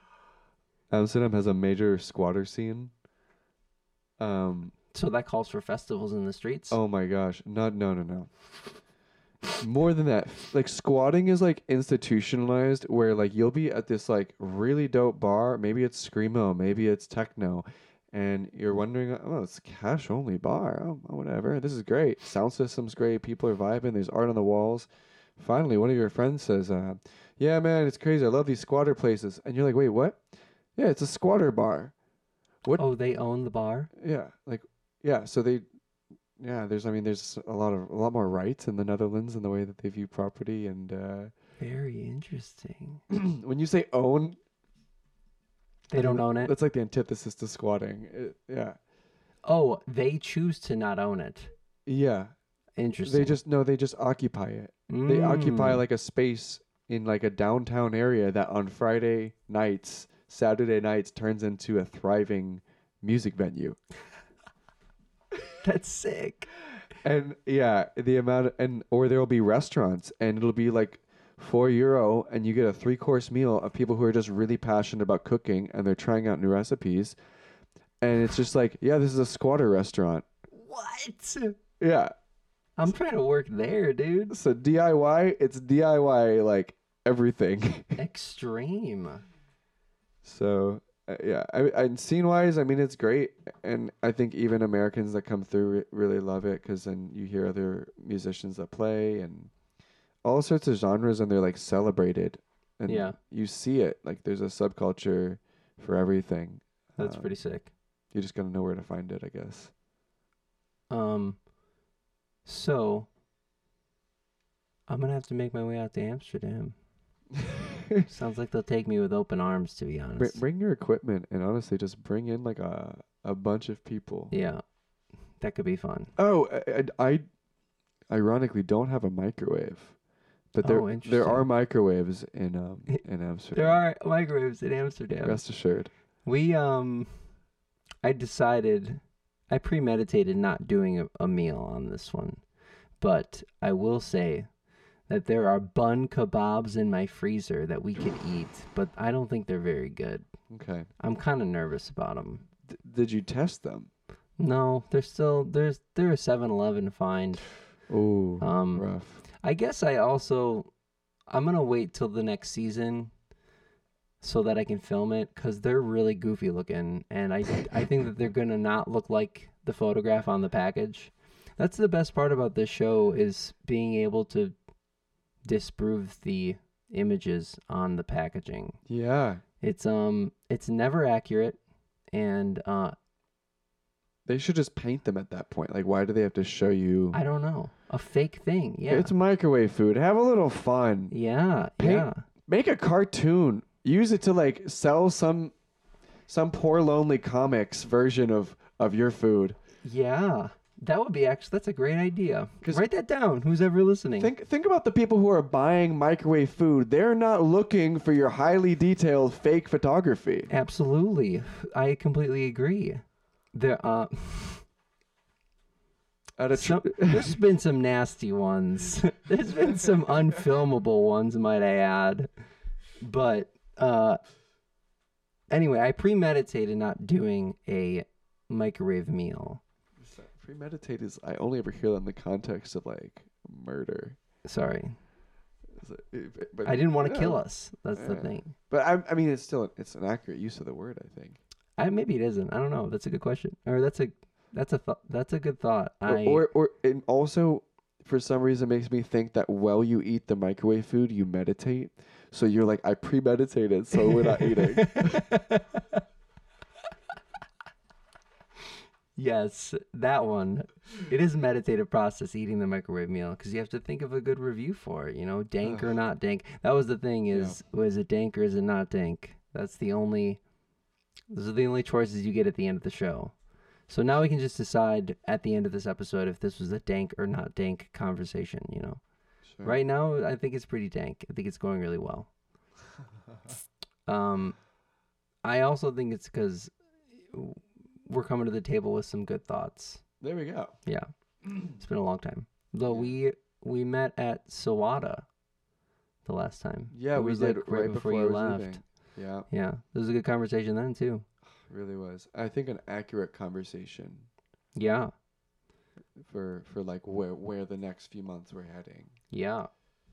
Amsterdam has a major squatter scene. Um. So that calls for festivals in the streets. Oh my gosh. Not. No. No. No. More than that, like squatting is like institutionalized, where like you'll be at this like really dope bar. Maybe it's screamo, maybe it's techno, and you're wondering, oh, it's cash only bar. Oh, whatever. This is great. Sound system's great. People are vibing. There's art on the walls. Finally, one of your friends says, uh, "Yeah, man, it's crazy. I love these squatter places." And you're like, "Wait, what?" Yeah, it's a squatter bar. what- Oh, they own the bar. Yeah, like yeah. So they, yeah. There's I mean there's a lot of a lot more rights in the Netherlands in the way that they view property and uh, Very interesting. (clears throat) when you say own, They don't own it. that's like the antithesis to squatting. It, yeah, Oh, they choose to not own it. yeah. Interesting. They just no, they just occupy it. They occupy Mm. like a space in like a downtown area that on Friday nights, Saturday nights turns into a thriving music venue. (laughs) That's sick. and yeah, the amount of, and or there'll be restaurants and it'll be like four euro and you get a three course meal of people who are just really passionate about cooking and they're trying out new recipes. And it's just like, yeah, this is a squatter restaurant. What? Yeah. I'm trying to work there, dude. So DIY, it's DIY like everything. Extreme. so uh, yeah, I, I scene wise, I mean it's great, and I think even Americans that come through re- really love it because then you hear other musicians that play and all sorts of genres, and they're like celebrated, and Yeah. you see it like there's a subculture for everything. That's Um, pretty sick. You just gotta know where to find it, I guess. Um, so I'm gonna have to make my way out to Amsterdam. (laughs) Sounds like they'll take me with open arms, to be Br- honest. bring your equipment and honestly, just bring in like a a bunch of people. Yeah, that could be fun. Oh, I, I, I ironically don't have a microwave, but there Oh, there are microwaves in um (laughs) in Amsterdam. There are microwaves in Amsterdam. Rest assured. We um, I decided, I premeditated not doing a, a meal on this one, but I will say that there are bun kebabs in my freezer that we could eat, but I don't think they're very good. Okay. I'm kind of nervous about them. D- did you test them? No, they're still there's they're a 7-Eleven find. Oh, Um, rough. I guess I also I'm gonna wait till the next season so that I can film it because they're really goofy looking, and I I think that they're gonna not look like the photograph on the package. That's the best part about this show is being able to disprove the images on the packaging. Yeah, It's um it's never accurate, and uh they should just paint them at that point. Like, why do they have to show you? I don't know a fake thing. Yeah, It's microwave food. Have a little fun. yeah, Paint- yeah. Make a cartoon. Use it to like sell some some poor lonely comics version of of your food. Yeah, that would be actually that's a great idea. Write that down. Who's ever listening? Think think about the people who are buying microwave food. They're not looking for your highly detailed fake photography. Absolutely, I completely agree. There, uh, At a tr- some, (laughs) there's been some nasty ones. there's been some unfilmable ones, might I add. But uh, anyway, I premeditated not doing a microwave meal. Premeditate is I only ever hear that in the context of like murder. Sorry, it- but I didn't want to yeah. kill us. That's the thing. But I, I mean, it's still it's an accurate use of the word. I think. I maybe it isn't. I don't know. That's a good question. Or that's a that's a th- that's a good thought. Or, I or or and also for some reason makes me think that while you eat the microwave food, you meditate. So you're like, I premeditated, so we're not eating. Yes, that one. It is a meditative process eating the microwave meal because you have to think of a good review for it. You know, dank or not dank. That was the thing. Is was it dank or is it not dank? That's the only. Those are the only choices you get at the end of the show. So now we can just decide at the end of this episode if this was a dank or not dank conversation. You know. Sure. Right now, I think it's pretty dank. I think it's going really well. (laughs) Um, I also think it's because we're coming to the table with some good thoughts. There we go. Yeah, (clears throat) it's been a long time. Though we we met at Sawada the last time. Yeah, It we was, did like, right, before, you I was left. leaving. Yeah, Yeah, there was a good conversation then too. (sighs) really was. I think an accurate conversation Yeah, for for like where where the next few months we're heading. yeah.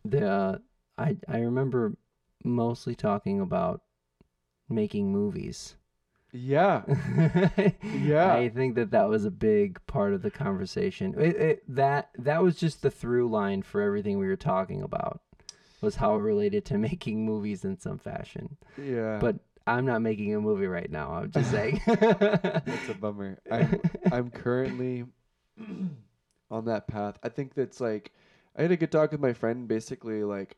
The uh, I I remember mostly talking about making movies. Yeah. (laughs) Yeah. I think that that was a big part of the conversation. It, it, that that was just the through line for everything we were talking about was how it related to (laughs) making movies in some fashion. Yeah. But I'm not making a movie right now. I'm just saying. (laughs) That's a bummer. I'm I'm currently (clears throat) on that path. I think that's like I had a good talk with my friend. Basically, like,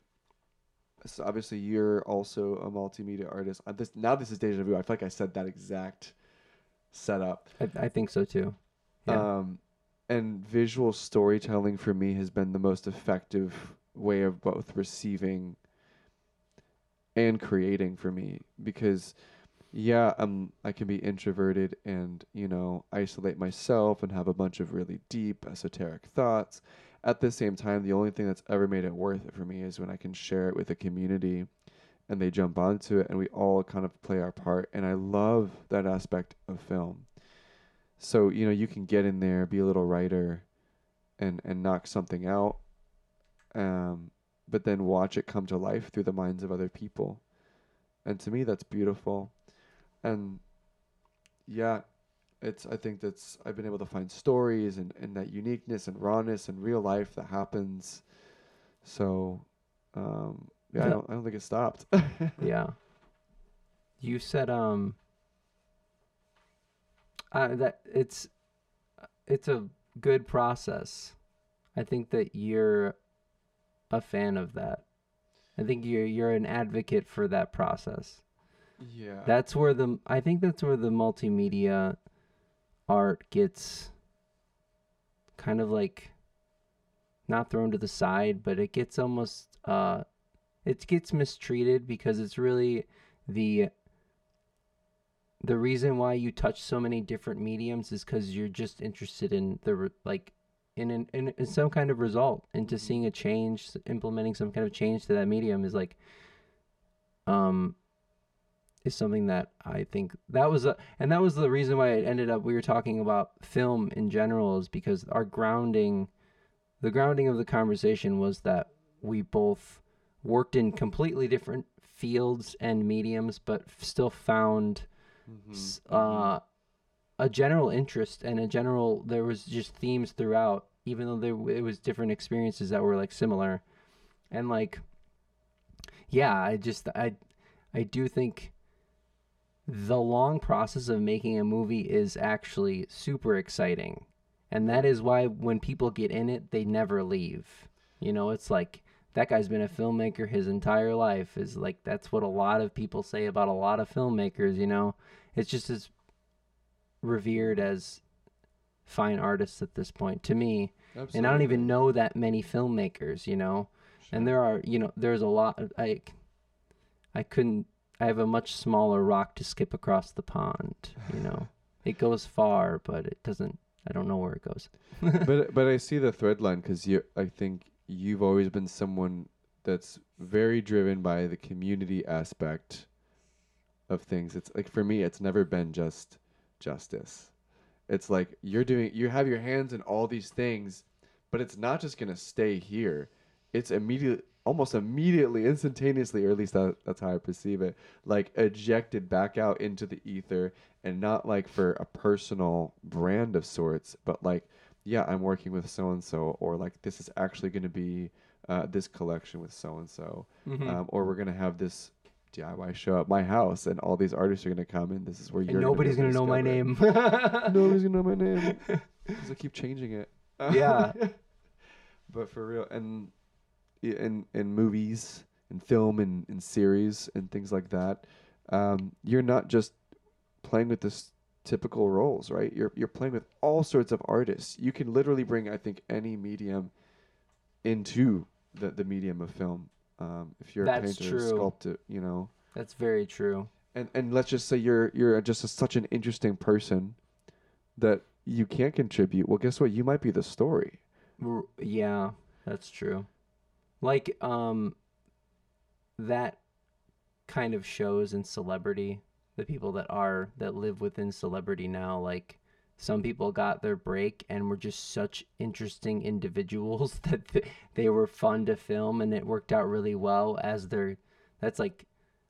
so obviously you're also a multimedia artist. Uh, this now this is deja vu. I feel like I said that exact setup. I, I think so too. Yeah. Um, and visual storytelling for me has been the most effective way of both receiving and creating for me because yeah, um I can be introverted and, you know, isolate myself and have a bunch of really deep esoteric thoughts. At the same time, the only thing that's ever made it worth it for me is when I can share it with a community and they jump onto it and we all kind of play our part and I love that aspect of film. So, you know, you can get in there, be a little writer and and knock something out. Um but then watch it come to life through the minds of other people. And to me that's beautiful. And yeah, it's I think that's I've been able to find stories and, and that uniqueness and rawness and real life that happens. So um yeah, I don't I don't think it stopped. (laughs) yeah. You said um uh, that it's it's a good process. I think that you're a fan of that. I think you're you're an advocate for that process. Yeah. That's where the I think that's where the multimedia art gets kind of like not thrown to the side, but it gets almost uh it gets mistreated because it's really the the reason why you touch so many different mediums is because you're just interested in the like in, an, in in some kind of result. Into seeing a change implementing some kind of change to that medium is like um is something that I think that was a, and that was the reason why it ended up we were talking about film in general is because our grounding the grounding of the conversation was that we both worked in completely different fields and mediums but still found Mhm, mhm. uh, a general interest and a general there was just themes throughout even though there it was different experiences that were like similar and like yeah i just i i do think the long process of making a movie is actually super exciting. And that is why when people get in it they never leave. You know it's like that guy's been a filmmaker his entire life is like that's what a lot of people say about a lot of filmmakers you know? It's just as revered as fine artists at this point to me. And i don't even know that many filmmakers you know? And there are you know there's a lot i i couldn't i have a much smaller rock to skip across the pond you know (sighs) it goes far but it doesn't i don't know where it goes (laughs) but but I see the thread line because you I think you've always been someone that's very driven by the community aspect of things. It's like for me, it's never been just justice. It's like you're doing you have your hands in all these things, but it's not just gonna stay here. It's immediate almost immediately, instantaneously, or at least that, that's how I perceive it, like ejected back out into the ether and not like for a personal brand of sorts, but like yeah, I'm working with so and so, or like this is actually going to be uh, this collection with so and so, or we're going to have this DIY show at my house, and all these artists are going to come in. This is where and you're. nobody's gonna, gonna know my name (laughs) Nobody's gonna know my name (laughs) because I keep changing it. Yeah. (laughs) but for real, and in in movies, and film, and in series, and things like that, um, you're not just playing with this typical roles, right? You're you're playing with all sorts of artists. You can literally bring, I think, any medium into the the medium of film. Um, if you're That's a painter, true. sculptor, you know, that's very true and and let's just say you're you're just a, such an interesting person that you can't contribute. Well, guess what? You might be the story. Yeah, that's true. Like um that kind of shows in celebrity, the people that are that live within celebrity now like some people got their break and were just such interesting individuals (laughs) that th- they were fun to film and it worked out really well as their that's like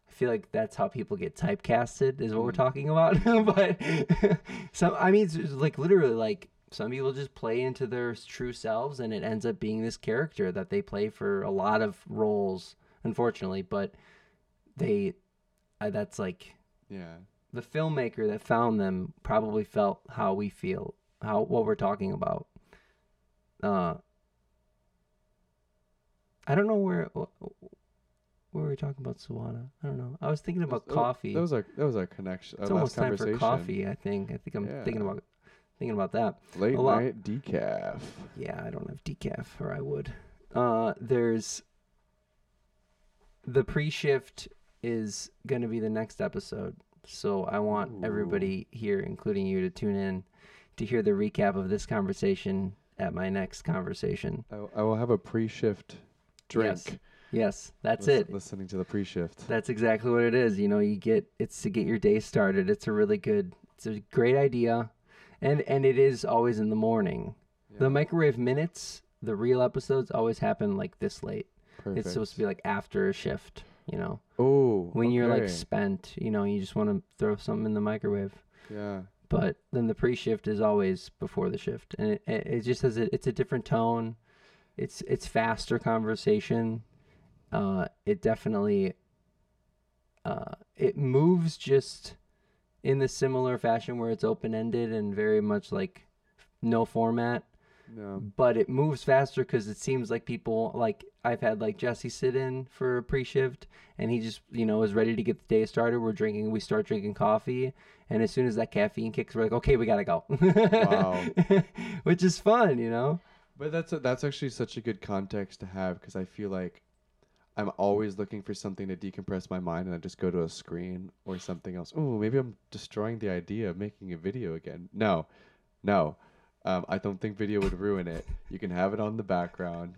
I feel like that's how people get typecasted is what we're Mm. talking about (laughs) but (laughs) some I mean it's like literally like some people just play into their true selves and it ends up being this character that they play for a lot of roles unfortunately but they uh, that's like Yeah. the filmmaker that found them probably felt how we feel how what we're talking about uh i don't know where wh- where were we talking about Sawada? I don't know. I was thinking about That- coffee. That was our that was our connection. it's almost time for coffee. I think. I think I'm thinking about thinking about that. Late lot- night decaf. Yeah, I don't have decaf, or I would. Uh, there's the pre-shift is gonna be the next episode, so I want everybody here, including you, to tune in to hear the recap of this conversation at my next conversation. I, I will have a pre-shift drink. Yes, Yes, that's lis- it. Listening to the pre-shift. That's exactly what it is. You know, you get it's to get your day started. It's a really good, it's a great idea, and and it is always in the morning. The microwave minutes, the real episodes always happen like this late. perfect. It's supposed to be like after a shift. You know, oh when you're like spent. You know, you just want to throw something in the microwave. yeah But then the pre-shift is always before the shift, and it it, it just has a, it's a different tone. It's it's faster conversation. Uh, it definitely uh, it moves just in the similar fashion where it's open ended and very much like no format. No. But it moves faster because it seems like people like I've had like Jesse sit in for a pre shift and he just you know is ready to get the day started. We're drinking, we start drinking coffee, and as soon as that caffeine kicks, we're like, okay, we gotta go. Wow. (laughs) Which is fun, you know. But that's a, that's actually such a good context to have because I feel like I'm always looking for something to decompress my mind, and I just go to a screen or something else. Oh, maybe I'm destroying the idea of making a video again. No, no, um, I don't think video would ruin it. You can have it on the background.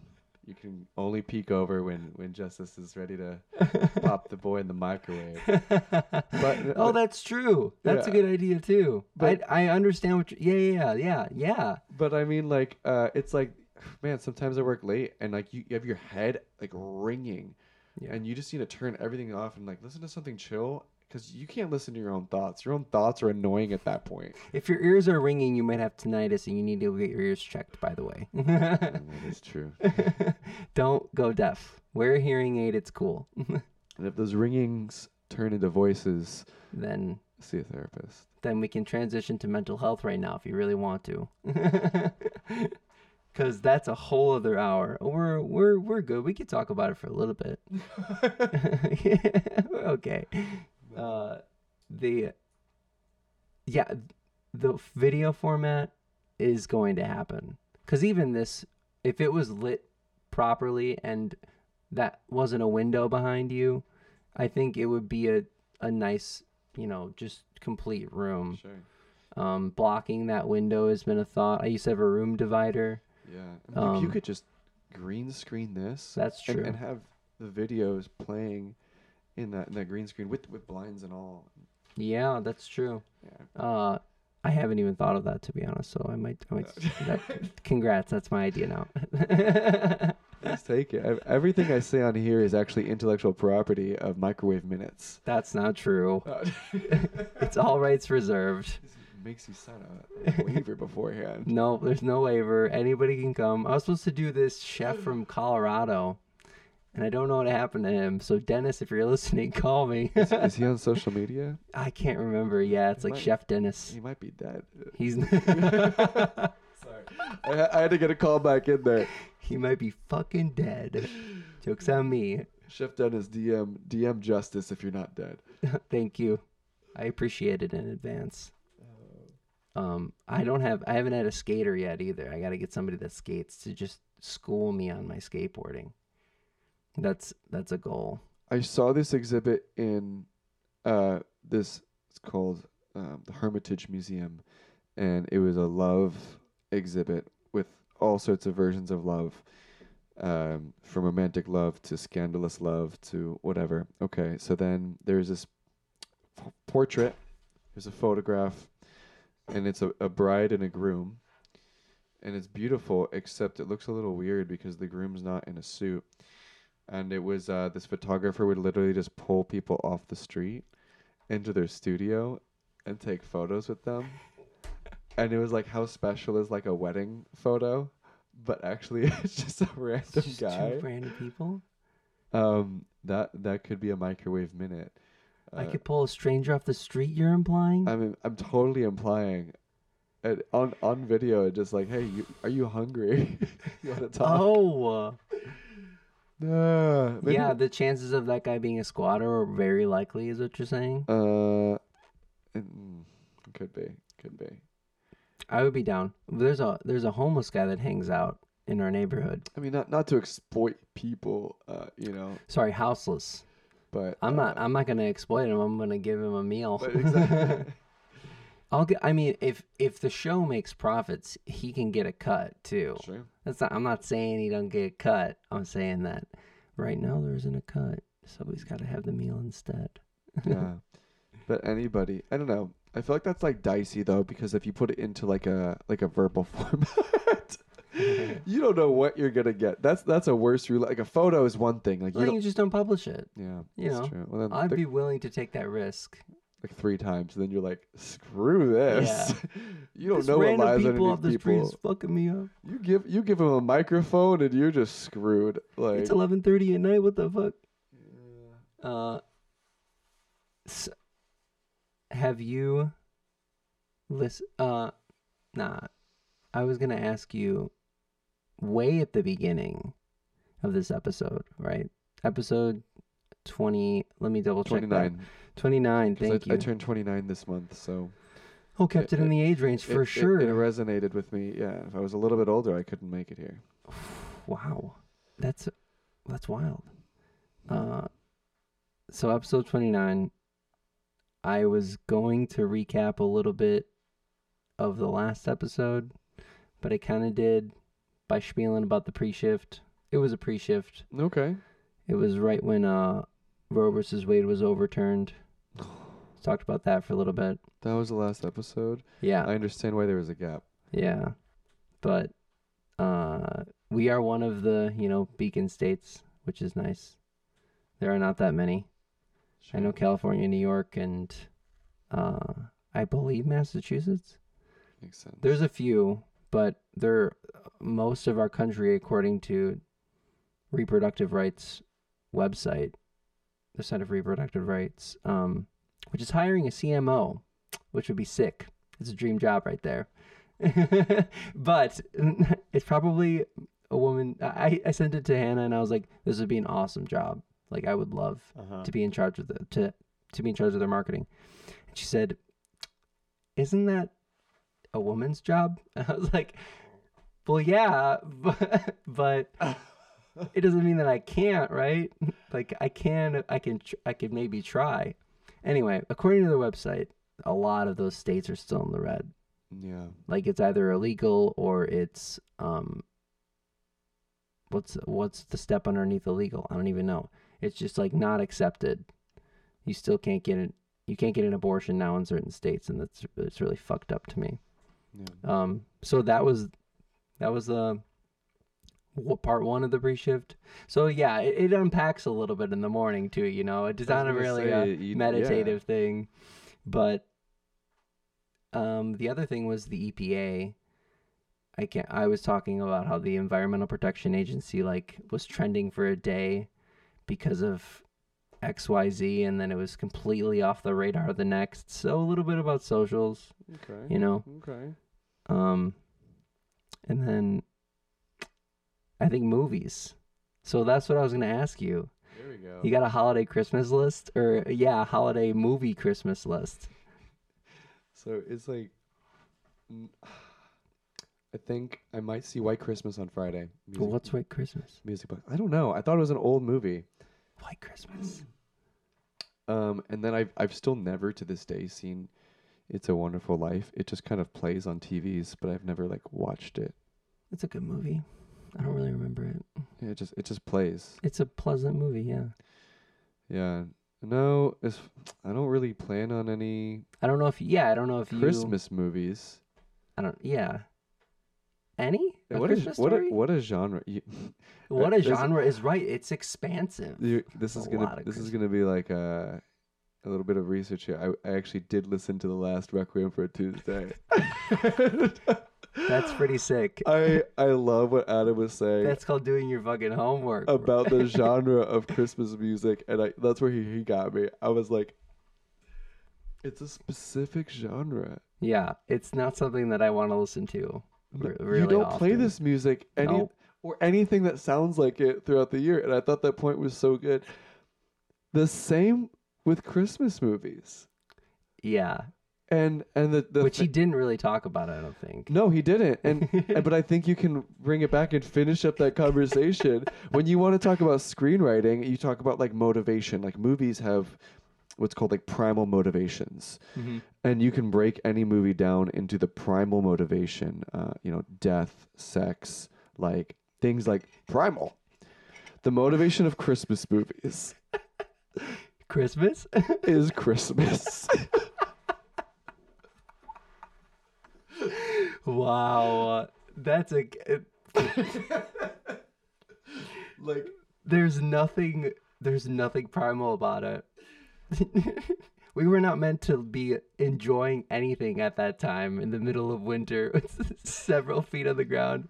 You can only peek over when when Justice is ready to (laughs) pop the boy in the microwave. But- oh, that's true. That's a good idea too. But- I I understand what. You, yeah, yeah, yeah, yeah. But I mean, like, uh, it's like, man, sometimes I work late and like you, you have your head like ringing, Yeah. and you just need to turn everything off and like listen to something chill because you can't listen to your own thoughts. Your own thoughts are annoying at that point. (laughs) If your ears are ringing, you might have tinnitus, and you need to get your ears checked. By the way, (laughs) that is true. (laughs) don't go deaf. Wear a hearing aid. It's cool. And if those ringings turn into voices, then see a therapist. then we can transition to mental health right now if you really want to. Cause that's a whole other hour. We're we're we're good. We could talk about it for a little bit. (laughs) (laughs) We're okay. Uh, the yeah, the video format is going to happen. Cause even this, if it was lit properly and that wasn't a window behind you, I think it would be a a nice, you know, just complete room. Sure. Um, blocking that window has been a thought. I used to have a room divider. Yeah. I mean, if you Um, could just green screen this That's true. and, and have the videos playing in that in that green screen with with blinds and all. Yeah, that's true. Yeah. Uh, I haven't even thought of that to be honest. So I might. I might that, (laughs) congrats, that's my idea now. (laughs) Please take it. Ev- Everything I say on here is actually intellectual property of microwave minutes. that's not true. Uh, (laughs) It's all rights reserved. Makes you sign a (laughs) waiver beforehand. No, there's no waiver. Anybody can come. I was supposed to do this chef from Colorado, and I don't know what happened to him. So Dennis, if you're listening, (laughs) call me. Is, is he on (laughs) social media? I can't remember. Yeah, it's He like might- Chef Dennis. He might be dead. He's Sorry, I, I had to get a call back in there. he might be fucking dead. Jokes on me. Chef Dennis, DM DM Justice if you're not dead. Thank you. I appreciate it in advance. Um, I don't have I haven't had a skater yet either. I got to get somebody that skates to just school me on my skateboarding. That's that's a goal. I saw this exhibit in uh, this. It's called um, the Hermitage Museum, and it was a love exhibit with all sorts of versions of love, um, from romantic love to scandalous love to whatever. Okay, so then there's this portrait. There's a photograph, and it's a, a bride and a groom, and it's beautiful. Except it looks a little weird because the groom's not in a suit and it was uh, this photographer would literally just pull people off the street into their studio and take photos with them (laughs) and it was like how special is like a wedding photo but actually (laughs) it's just a random just guy two random people. um that that could be a microwave minute I Uh, could pull a stranger off the street. You're implying? i mean i'm totally implying and on on video just like hey you, are you hungry (laughs) you want to talk oh, (laughs) maybe- yeah. The chances of that guy being a squatter are very likely. Is what you're saying? uh mm, could be could be I would be down. There's a there's a homeless guy that hangs out in our neighborhood. I mean, not not to exploit people, uh, you know, Sorry, houseless. But I'm not. I'm not gonna exploit him. I'm gonna give him a meal. exactly. (laughs) I'll get. I mean, if if the show makes profits, he can get a cut too. sure. That's not. I'm not saying he don't get a cut. I'm saying that right now there isn't a cut. Somebody's got to have the meal instead. Yeah, but anybody, I don't know. I feel like that's like dicey though, because if you put it into like a like a verbal (laughs) format, (laughs) you don't know what you're gonna get. That's that's a worse rule. Like a photo is one thing. Like you Well, don't. you just don't publish it. Yeah, you that's know, true. Well, then I'd th- be willing to take that risk. like three times, and then you're like, screw this. (laughs) you don't This know what random lies people off underneath the street people. is fucking me up. You give you give them a microphone, and you're just screwed. Like It's 11:30 at night. What the fuck? Uh, s have you listen uh nah. I was gonna ask you way at the beginning of this episode, right? Episode twenty let me double check that. 29. Twenty nine, 'cause thank I, I turned 29 this month, so oh kept it, it- in the age range for it- sure. It, resonated with me. Yeah, if I was a little bit older, I couldn't make it here. (sighs) wow. That's that's wild. Uh so episode 29 I was going to recap a little bit of the last episode, but I kind of did by spieling about the pre-shift. It was a pre-shift. Okay. It was right when uh Roe versus Wade was overturned. (sighs) Talked about that for a little bit. That was the last episode. Yeah. I understand why there was a gap. Yeah. But uh we are one of the, you know, beacon states, which is nice. There are not that many. I know California, New York, and uh I believe Massachusetts. Makes sense. There's a few, but they're most of our country according to reproductive rights website, the Center of Reproductive Rights, um, which is hiring a CMO, which would be sick. It's a dream job right there. (laughs) but (laughs) it's probably a woman. I, I sent it to Hannah and I was like, this would be an awesome job. Like I would love uh-huh. to be in charge of the to to be in charge of their marketing. And she said, "Isn't that a woman's job?" And (laughs) I was like, "Well, yeah, but, (laughs) but it doesn't mean that I can't, right? Like I can I can I could maybe try." Anyway, according to the website, a lot of those states are still in the red. yeah. Like it's either illegal or it's um what's what's the step underneath illegal? I don't even know. It's just like not accepted. You still can't get it. You can't get an abortion now in certain states, and that's it's really fucked up to me. Yeah. Um, so that was that was uh, what part one of the pre-shift. So yeah, it, it unpacks a little bit in the morning too. You know, it's not a really say, a you- meditative thing, but um, the other thing was the EPA. I can I was talking about how the Environmental Protection Agency like was trending for a day because of XYZ and then it was completely off the radar the next. So a little bit about socials, Okay. you know. Okay. Um and then I think movies. So that's what I was going to ask you. There we go. You got a holiday Christmas list or yeah, a holiday movie Christmas list. (laughs) So it's like, I think I might see White Christmas on Friday. Music, what's White Christmas? music box? I don't know. I thought it was an old movie. White Christmas. Um, and then I've I've still never to this day seen It's a Wonderful Life. It just kind of plays on TVs, but I've never like watched it. It's a good movie. I don't really remember it. Yeah, It just it just plays. It's a pleasant movie, yeah. Yeah. No, it's, I don't really plan on any I don't know if yeah, I don't know if you Christmas movies. I don't yeah. Any? A What is Christmas what a, what a genre? You, What (laughs) a genre is right. It's expansive. you, this A is gonna this is gonna be like a a little bit of research here. I I actually did listen to the last Requiem for a Tuesday. (laughs) That's pretty sick. I I love what Adam was saying That's called doing your fucking homework. about the (laughs) genre of Christmas music, and I that's where he, he got me. I was like, it's a specific genre. yeah, it's not something that I want to listen to. re- you don't play this music any Nope. or anything that sounds like it throughout the year, and I thought that point was so good. The same with Christmas movies, Yeah, and and the, the which he didn't really talk about. I don't think. no, he didn't, and and- (laughs) but I think you can bring it back and finish up that conversation. when you want to talk about screenwriting, you talk about like motivation. Like movies have what's called like primal motivations, Mhm. and you can break any movie down into the primal motivation. Uh, you know, death, sex, like things like (laughs) primal. The motivation of Christmas movies (laughs) Christmas. (laughs) is Christmas. wow, that's a. like There's nothing. There's nothing primal about it. (laughs) we were not meant to be enjoying anything at that time in the middle of winter (laughs) with several feet on the ground.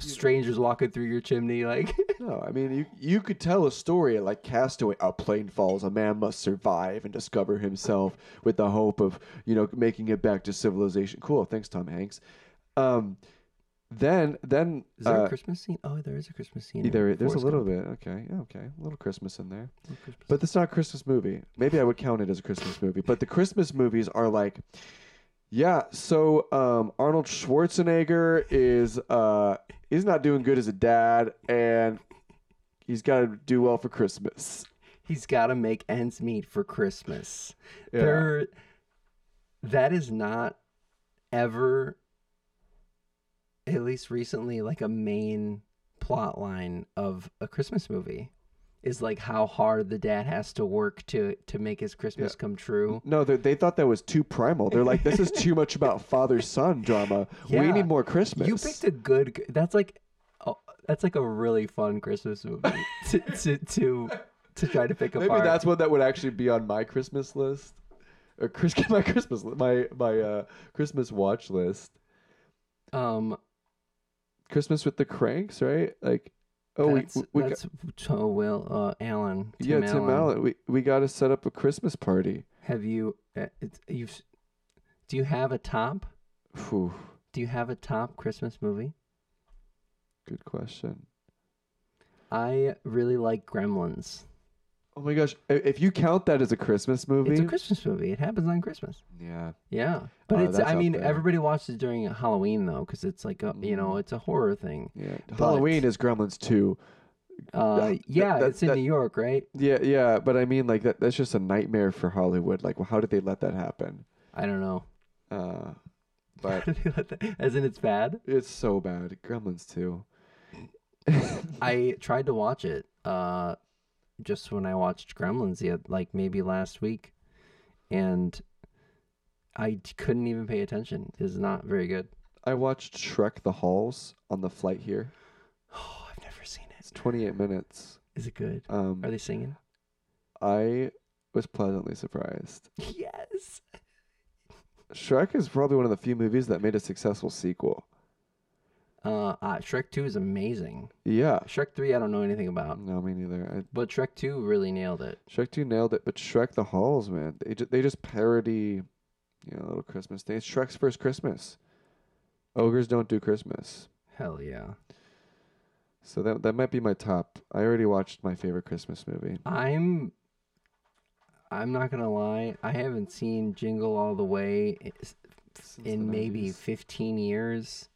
Strangers walking through your chimney. Like, (laughs) No, I mean you you could tell a story like Castaway. A plane falls, a man must survive and discover himself with the hope of you know making it back to civilization. Cool, thanks Tom Hanks. Um, then then is there uh, a Christmas scene? Oh, there is a Christmas scene. there there's a little Gump. bit. Okay, yeah, okay, a little Christmas in there. Christmas. But it's not a Christmas movie. Maybe I would count it as a Christmas movie. But the Christmas movies are like, yeah. So um, Arnold Schwarzenegger is uh, he's not doing good as a dad, and he's got to do well for Christmas. he's got to make ends meet for Christmas. Yeah. There, that is not ever, at least recently, like a main plot line of a Christmas movie. Is like how hard the dad has to work to to make his Christmas come true. No, they, they thought that was too primal. They're like, this is too much about father son drama. We Yeah. need more Christmas. You picked a good. That's like, oh, that's like a really fun Christmas movie (laughs) to to to, to try to pick up. Maybe apart. that's one that would actually be on my Christmas list, or Chris, (laughs) my Christmas li- my my uh, Christmas watch list. um. Christmas with the Kranks, right? Like, oh, that's, we we, that's to Will uh, Allen. yeah, Tim Tim Allen. We we got to set up a Christmas party. Have you? Uh, you've. Do you have a top? Phew, Do you have a top Christmas movie? good question. I really like Gremlins. Oh my gosh, i- if you count that as a Christmas movie, It's a Christmas movie. It happens on Christmas. yeah, Yeah, but Uh, it's. that's I up mean, there. everybody watches it during Halloween though, because it's like a you know Mm. it's a horror thing. yeah. Halloween is Gremlins too. Uh, That- yeah, that- it's in that- New York, right? Yeah, yeah, but I mean, like that. That's just a nightmare for Hollywood. Like, how did they let that happen? I don't know. Uh, (laughs) but As in, it's bad. it's so bad. Gremlins too. I tried to watch it. Uh, just when I watched Gremlins, the oth- like maybe last week, and I couldn't even pay attention. It's not very good. I watched Shrek the Halls on the flight here. Oh, (sighs) I've never seen It's it. 28 minutes. Is it good? Um, Are they singing? I was pleasantly surprised. (laughs) Yes. Shrek is probably one of the few movies that made a successful sequel. Uh, uh, Shrek Two is amazing. Yeah. Shrek Three, I don't know anything about, No, me neither. I, but Shrek Two really nailed it. Shrek 2 nailed it, but Shrek the Halls, man, they just, they just parody, you know, little Christmas thing. It's Shrek's first Christmas. Ogres don't do Christmas. Hell yeah. So that that might be my top. I already watched my favorite Christmas movie. I'm. I'm not gonna lie. I haven't seen Jingle All the Way i- Since the in maybe 90s. 15 years,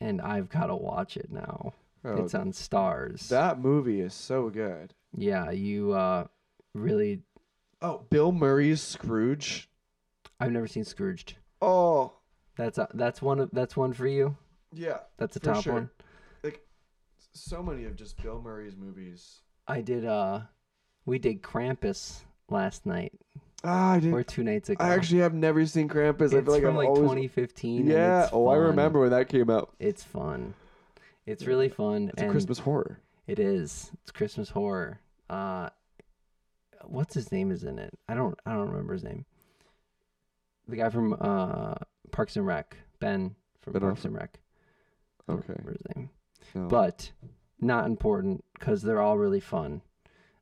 and I've got to watch it now. Oh, it's on Starz. that movie is so good. yeah, you uh, really. Oh, Bill Murray's Scrooge. I've never seen Scrooged. Oh, That's a, that's one of that's one for you. yeah. That's a top sure. one. Like so many of just Bill Murray's movies. I did. Uh, we did Krampus last night Ah, I didn't. or two nights ago. I actually have never seen Krampus. I it's feel like from I'm like always. 2015. and yeah. it's Oh, I fun. remember when that came out. It's fun. It's really fun. It's a and Christmas horror. It is. It's Christmas horror. Uh, what's his name is in it? I don't. I don't remember his name. The guy from uh Parks and Rec, Ben from Ben Parks Affleck? and Rec. I don't Okay. remember his name. No. But not important because they're all really fun.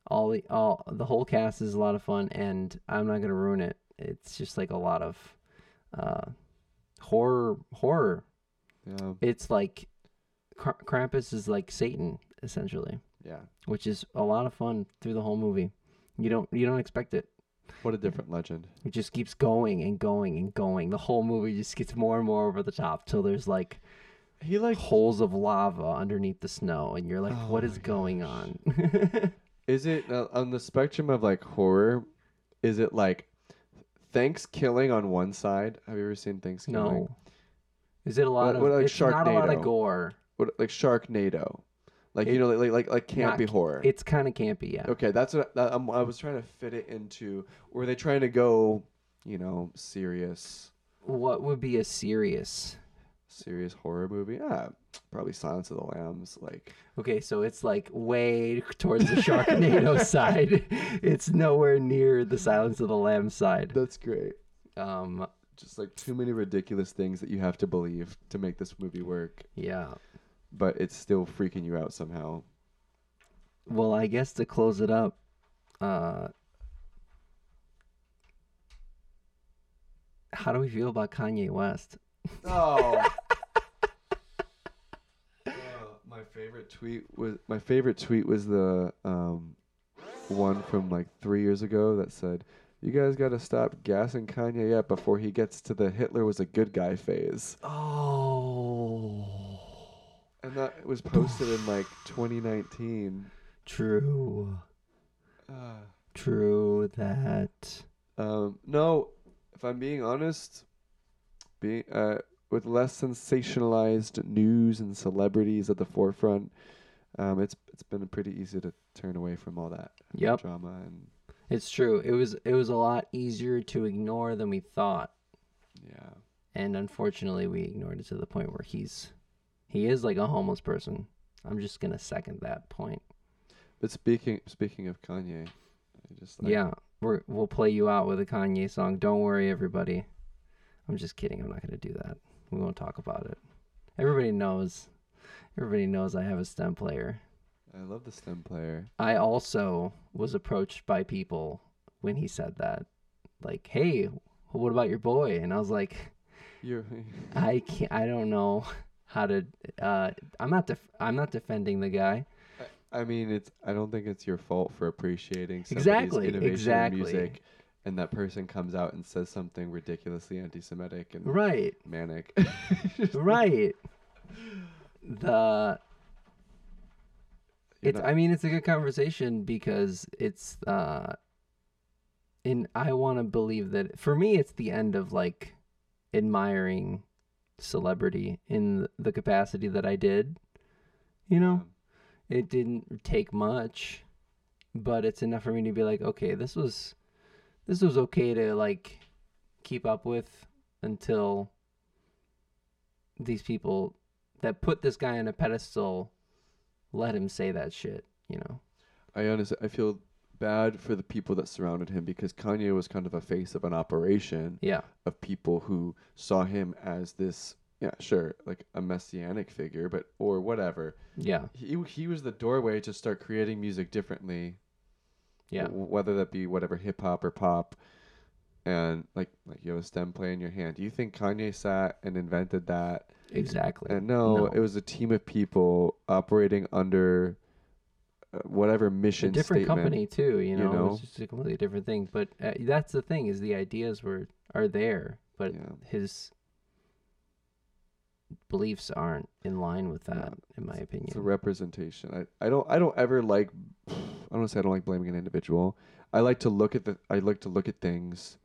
All the all the whole cast is a lot of fun, and I'm not gonna ruin it. It's just like a lot of uh horror horror. yeah. It's like Kr- Krampus is like Satan essentially Yeah. which is a lot of fun through the whole movie. You don't you don't expect it. What a different legend. It just keeps going and going and going. The whole movie just gets more and more over the top till there's like He like holes of lava underneath the snow, and you're like, Oh what is going gosh. on? (laughs) Is it uh, on the spectrum of like horror? Is it like Thanksgiving on one side? Have you ever seen Thanksgiving? no. Is it a lot What- of? what, like it's not a lot of gore. What like Sharknado? Like It- you know, like like like campy not- horror. It's kind of campy, yeah. okay, that's what I'm. I was trying to fit it into. Were they trying to go, you know, serious, What would be a serious? serious horror movie? Yeah, probably Silence of the Lambs. Like Okay, so it's like way towards the Sharknado (laughs) side. It's nowhere near the Silence of the Lambs side. that's great. Um, Just like too many ridiculous things that you have to believe to make this movie work. yeah. but it's still freaking you out somehow. Well, I guess to close it up, uh, how do we feel about Kanye West? Oh. (laughs) my favorite tweet was my favorite tweet was the um, one from like three years ago that said, "You guys got to stop gassing Kanye up before he gets to the Hitler was a good guy phase." Oh, And that was posted in like 2019. true, Ah. true that. Um, no, if I'm being honest, being uh, with less sensationalized news and celebrities at the forefront, um, it's it's been pretty easy to turn away from all that Yep, drama and it's true. It was it was a lot easier to ignore than we thought, yeah. and unfortunately, we ignored it to the point where he's he is like a homeless person. I'm just gonna second that point. But speaking speaking of Kanye, I just like, Yeah, we're, we'll play you out with a Kanye song. Don't worry, everybody. I'm just kidding. I'm not going to do that. We won't talk about it. Everybody knows. Everybody knows I have a STEM player. I love the stem player. I also was approached by people when he said that. Like, hey, what about your boy? And I was like, You're (laughs) I can't, I don't know how to, uh, I'm not, def- I'm not defending the guy. I mean, it's. I don't think it's your fault for appreciating somebody's Exactly, innovation exactly. music, and that person comes out and says something ridiculously anti-Semitic and Right. manic. (laughs) right. The You're it's not- I mean it's a good conversation because it's uh and I want to believe that for me it's the end of like admiring celebrity in the capacity that I did. You know, it didn't take much, but it's enough for me to be like, okay, this was this was okay to like keep up with until these people that put this guy on a pedestal let him say that shit, you know. I honestly, I feel bad for the people that surrounded him because Kanye was kind of a face of an operation Yeah. of people who saw him as this, yeah, sure, like a messianic figure, but or whatever. Yeah. He he was the doorway to start creating music differently. Yeah. whether that be whatever hip hop or pop, and like like you have a stem play in your hand. Do you think Kanye sat and invented that? Exactly. And no, No. it was a team of people operating under uh, whatever mission. A different statement. company too, you know, you know? It's just a completely different thing, but uh, that's the thing is the ideas were are there, but Yeah. his beliefs aren't in line with that in my opinion. It's a representation. I, I don't I don't ever like (sighs) I don't wanna say I don't like blaming an individual. I like to look at the I like to look at things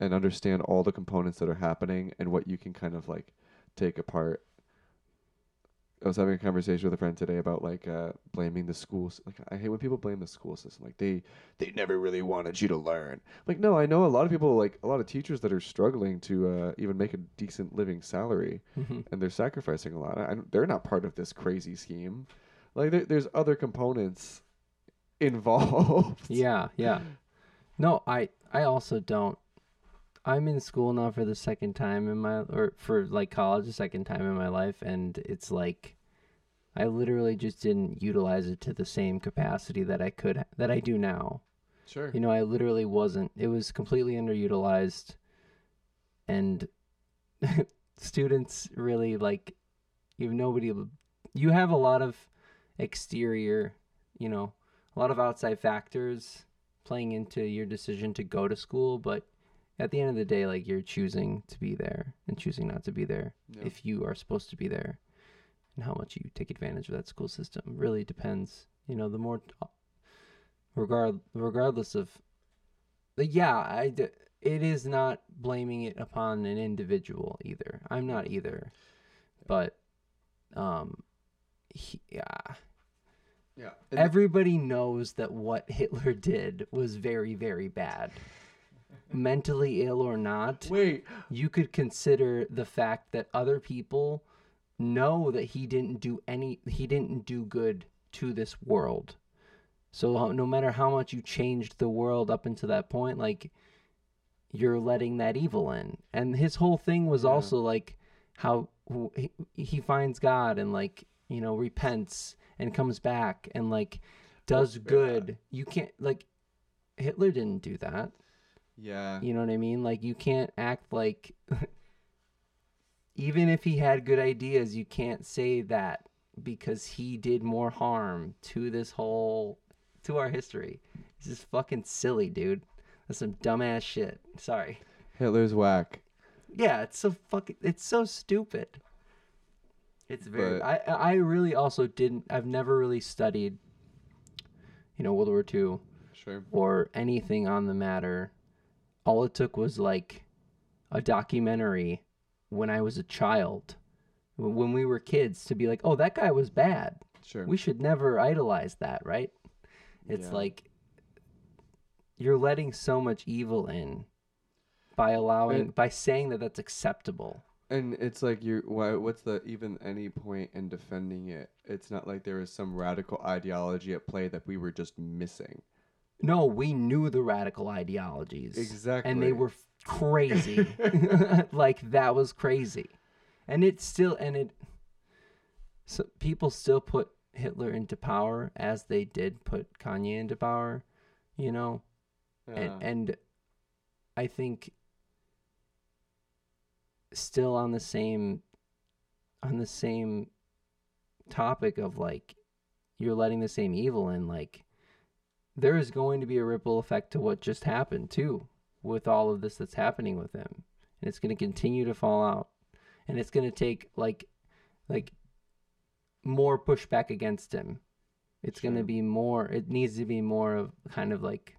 and understand all the components that are happening and what you can kind of like take apart. I was having a conversation with a friend today about like uh, blaming the schools. Like I hate when people blame the school system. Like they they never really wanted you to learn. Like no, I know a lot of people like a lot of teachers that are struggling to uh, even make a decent living salary Mhm. and they're sacrificing a lot. I, they're not part of this crazy scheme. Like there, there's other components (laughs) involved. Yeah, yeah. No, I I also don't. I'm in school now for the second time in my or for like college the second time in my life and it's like I literally just didn't utilize it to the same capacity that I could that I do now. Sure. You know, I literally wasn't. It was completely underutilized and (laughs) students really like you have nobody you have a lot of exterior, you know, a lot of outside factors playing into your decision to go to school, but at the end of the day, like you're choosing to be there and choosing not to be there Yeah. if you are supposed to be there. And how much you take advantage of that school system really depends. You know, the more, regard regardless of, yeah, I d- it is not blaming it upon an individual either. I'm not either, but, um, he, yeah, yeah. And everybody knows that what Hitler did was very, very bad. Mentally ill or not, wait, you could consider the fact that other people know that he didn't do any he didn't do good to this world. So no matter how much you changed the world up until that point like you're letting that evil in. And his whole thing was Yeah. also like how he, he finds God and like you know, repents and comes back and like does yeah. good. You can't like Hitler didn't do that. Yeah. You know what I mean? Like you can't act like (laughs) even if he had good ideas, you can't say that because he did more harm to this whole to our history. This is fucking silly, dude. That's some dumbass shit. Sorry. Hitler's whack. Yeah, it's so fucking it's so stupid. It's very But- I I really also didn't I've never really studied you know World War II Sure. or anything on the matter. All it took was like a documentary when I was a child, when we were kids, to be like, oh, that guy was bad. Sure. We should never idolize that, right? It's Yeah. like you're letting so much evil in by allowing, And- by saying that that's acceptable. And it's like you're why what's the even any point in defending it? It's not like there was some radical ideology at play that we were just missing. No, we knew the radical ideologies. Exactly. and they were f- crazy. (laughs) (laughs) like that was crazy, and it still and it. So people still put Hitler into power as they did put Kanye into power, you know, Yeah. and and I think still on the same on the same topic of like you're letting the same evil in like there is going to be a ripple effect to what just happened too with all of this that's happening with him. And it's going to continue to fall out. And it's going to take like like more pushback against him. It's going to be more it needs to be more of kind of like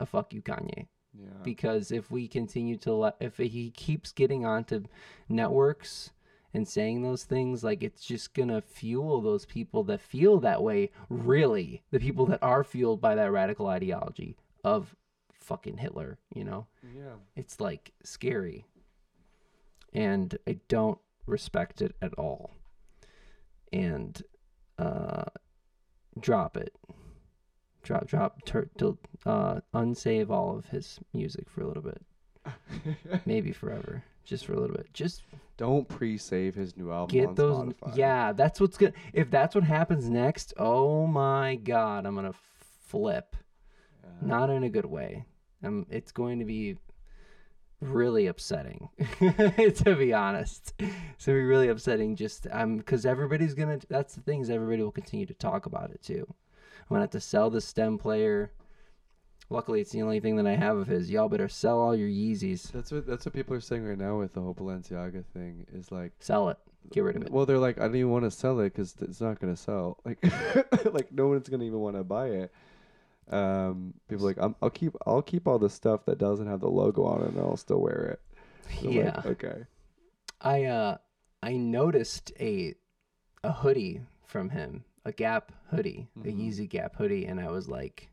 a fuck you kanye. Yeah. because if we continue to let if he keeps getting onto networks and saying those things like it's just gonna fuel those people that feel that way really. The people that are fueled by that radical ideology of fucking hitler you know? Yeah. it's like scary. And i don't respect it at all. And uh drop it. Drop drop tur- til- uh unsave all of his music for a little bit. (laughs) Maybe forever. Just for a little bit. Just Don't pre-save his new album get on those Spotify. yeah that's what's good if that's what happens next oh my god i'm gonna flip Yeah. not in a good way um it's going to be really upsetting (laughs) to be honest it's gonna be really upsetting just um because everybody's gonna that's the thing is everybody will continue to talk about it too i'm gonna have to sell the stem player luckily it's the only thing that i have of his y'all better sell all your yeezys That's what that's what people are saying right now with the whole Balenciaga thing is like sell it get rid of it Well, they're like, I don't even want to sell it because it's not gonna sell. (laughs) Like, (laughs) like no one's gonna even want to buy it. Um, people are like, I'm, I'll keep, I'll keep all the stuff that doesn't have the logo on it, and I'll still wear it. So (laughs) I'm like, yeah okay. I uh I noticed a a hoodie from him, a Gap hoodie, a Mhm. Yeezy Gap hoodie, and I was like,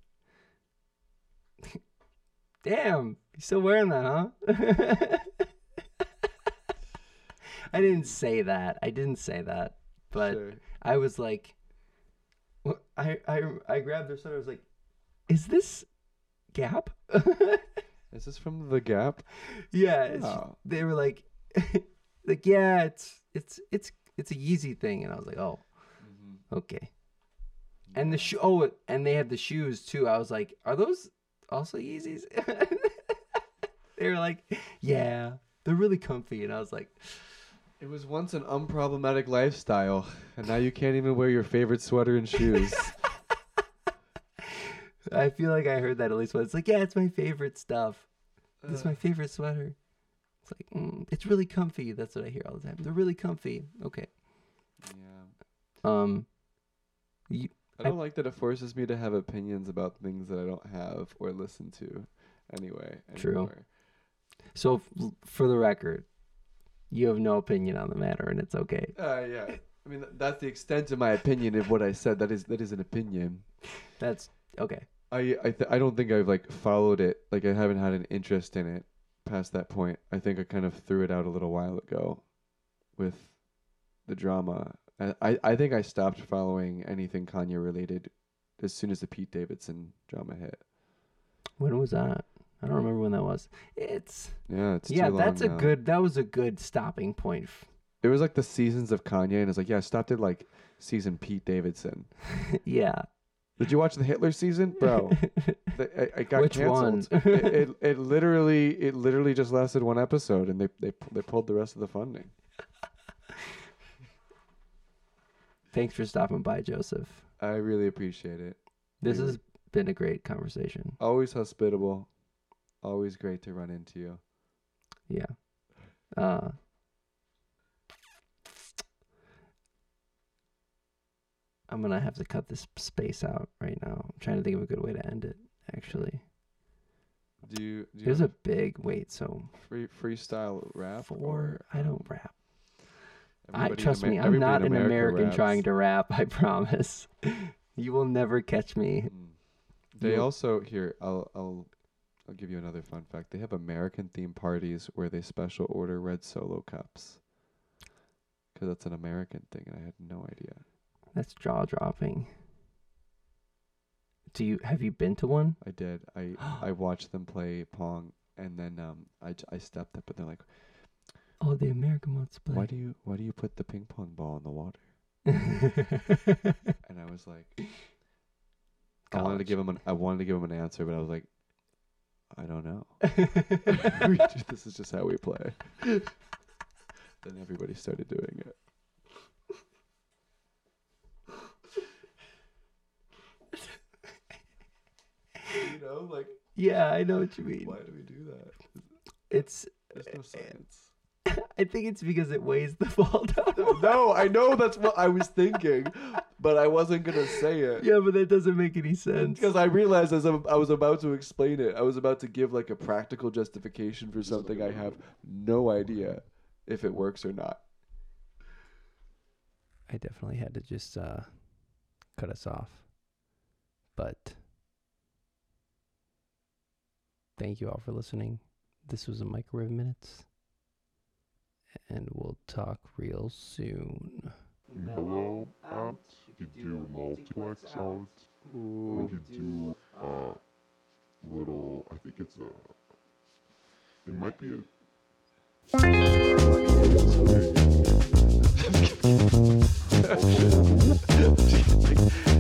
(laughs) "Damn, you still wearing that, huh?" (laughs) I didn't say that. I didn't say that, but Sure. I was like, I I I grabbed their sweater. I was like, "Is this Gap?" (laughs) Is this from the Gap? Yeah, it's, Oh. they were like, like yeah, it's it's it's it's a Yeezy thing, and I was like, oh, mm-hmm. okay. And the shoe, oh, and they had the shoes too. I was like, are those also Yeezys? (laughs) (laughs) they were like, yeah, they're really comfy, and I was like, It was once an unproblematic lifestyle, and now you can't even wear your favorite sweater and shoes. (laughs) I feel like I heard that at least once. It's like, yeah, it's my favorite stuff. This is Uh. my favorite sweater. It's like, mm, it's really comfy. That's what I hear all the time. They're really comfy. Okay. yeah. Um, you, I don't like that it forces me to have opinions about things that I don't have or listen to. Anyway. True. So, f- for the record, you have no opinion on the matter, and it's okay. Uh, yeah. I mean, that's the extent of my opinion of what I said. That is that is an opinion. That's okay. I I, th- I don't think I've like followed it. Like I haven't had an interest in it past that point. I think I kind of threw it out a little while ago with the drama. I I, think I stopped following anything Kanye related as soon as the Pete Davidson drama hit. When was that? I don't remember when that was. It's Yeah, it's yeah, that's a now. good. That was a good stopping point It was like the seasons of Kanye, and it's like, yeah, I stopped at like season Pete Davidson. (laughs) yeah. Did you watch the Hitler season, bro? the, I, I got Which canceled. one? it, it (laughs) it literally it literally just lasted one episode, and they they they pulled the rest of the funding. Thanks for stopping by, Joseph. I really appreciate it. This Really. has been a great conversation. Always hospitable, always great to run into you. Yeah. Uh, I'm gonna have to cut this space out right now. I'm trying to think of a good way to end it. Actually, Do you do you there's a big wait. So free freestyle rap? four. or, I don't rap. I trust me. I'm not an America American raps. trying to rap. I (laughs) promise. you will never catch me. Mm. They You'll- also here. I'll I'll I'll give you another fun fact. They have American themed parties where they special order red solo cups. Because that's an American thing, and I had no idea. That's jaw dropping. Do you have you been to one? I did. I I watched them play pong, and then um I I stepped up, and they're like, Oh, the American play. "Why do you why do you put the ping pong ball in the water?" (laughs) And I was like, I wanted to give him an I wanted to give him an answer, but I was like, I don't know. (laughs) (laughs) This is just how we play. then everybody started doing it. you know, like yeah, I know what you mean. why do we do that? It's. There's no science. I think it's because it weighs the (laughs) ball down. no, I know that's what I was thinking, but I wasn't gonna say it. Yeah, but that doesn't make any sense. Because I realized as I'm- I was about to explain it, I was about to give like a practical justification for something I have no idea if it works or not. I definitely had to just uh, cut us off. But thank you all for listening. This was a Microwave Minutes. And we'll talk real soon. mellow out. You could do multiplex out. We could do uh little. I think it's a. It might be a. (laughs)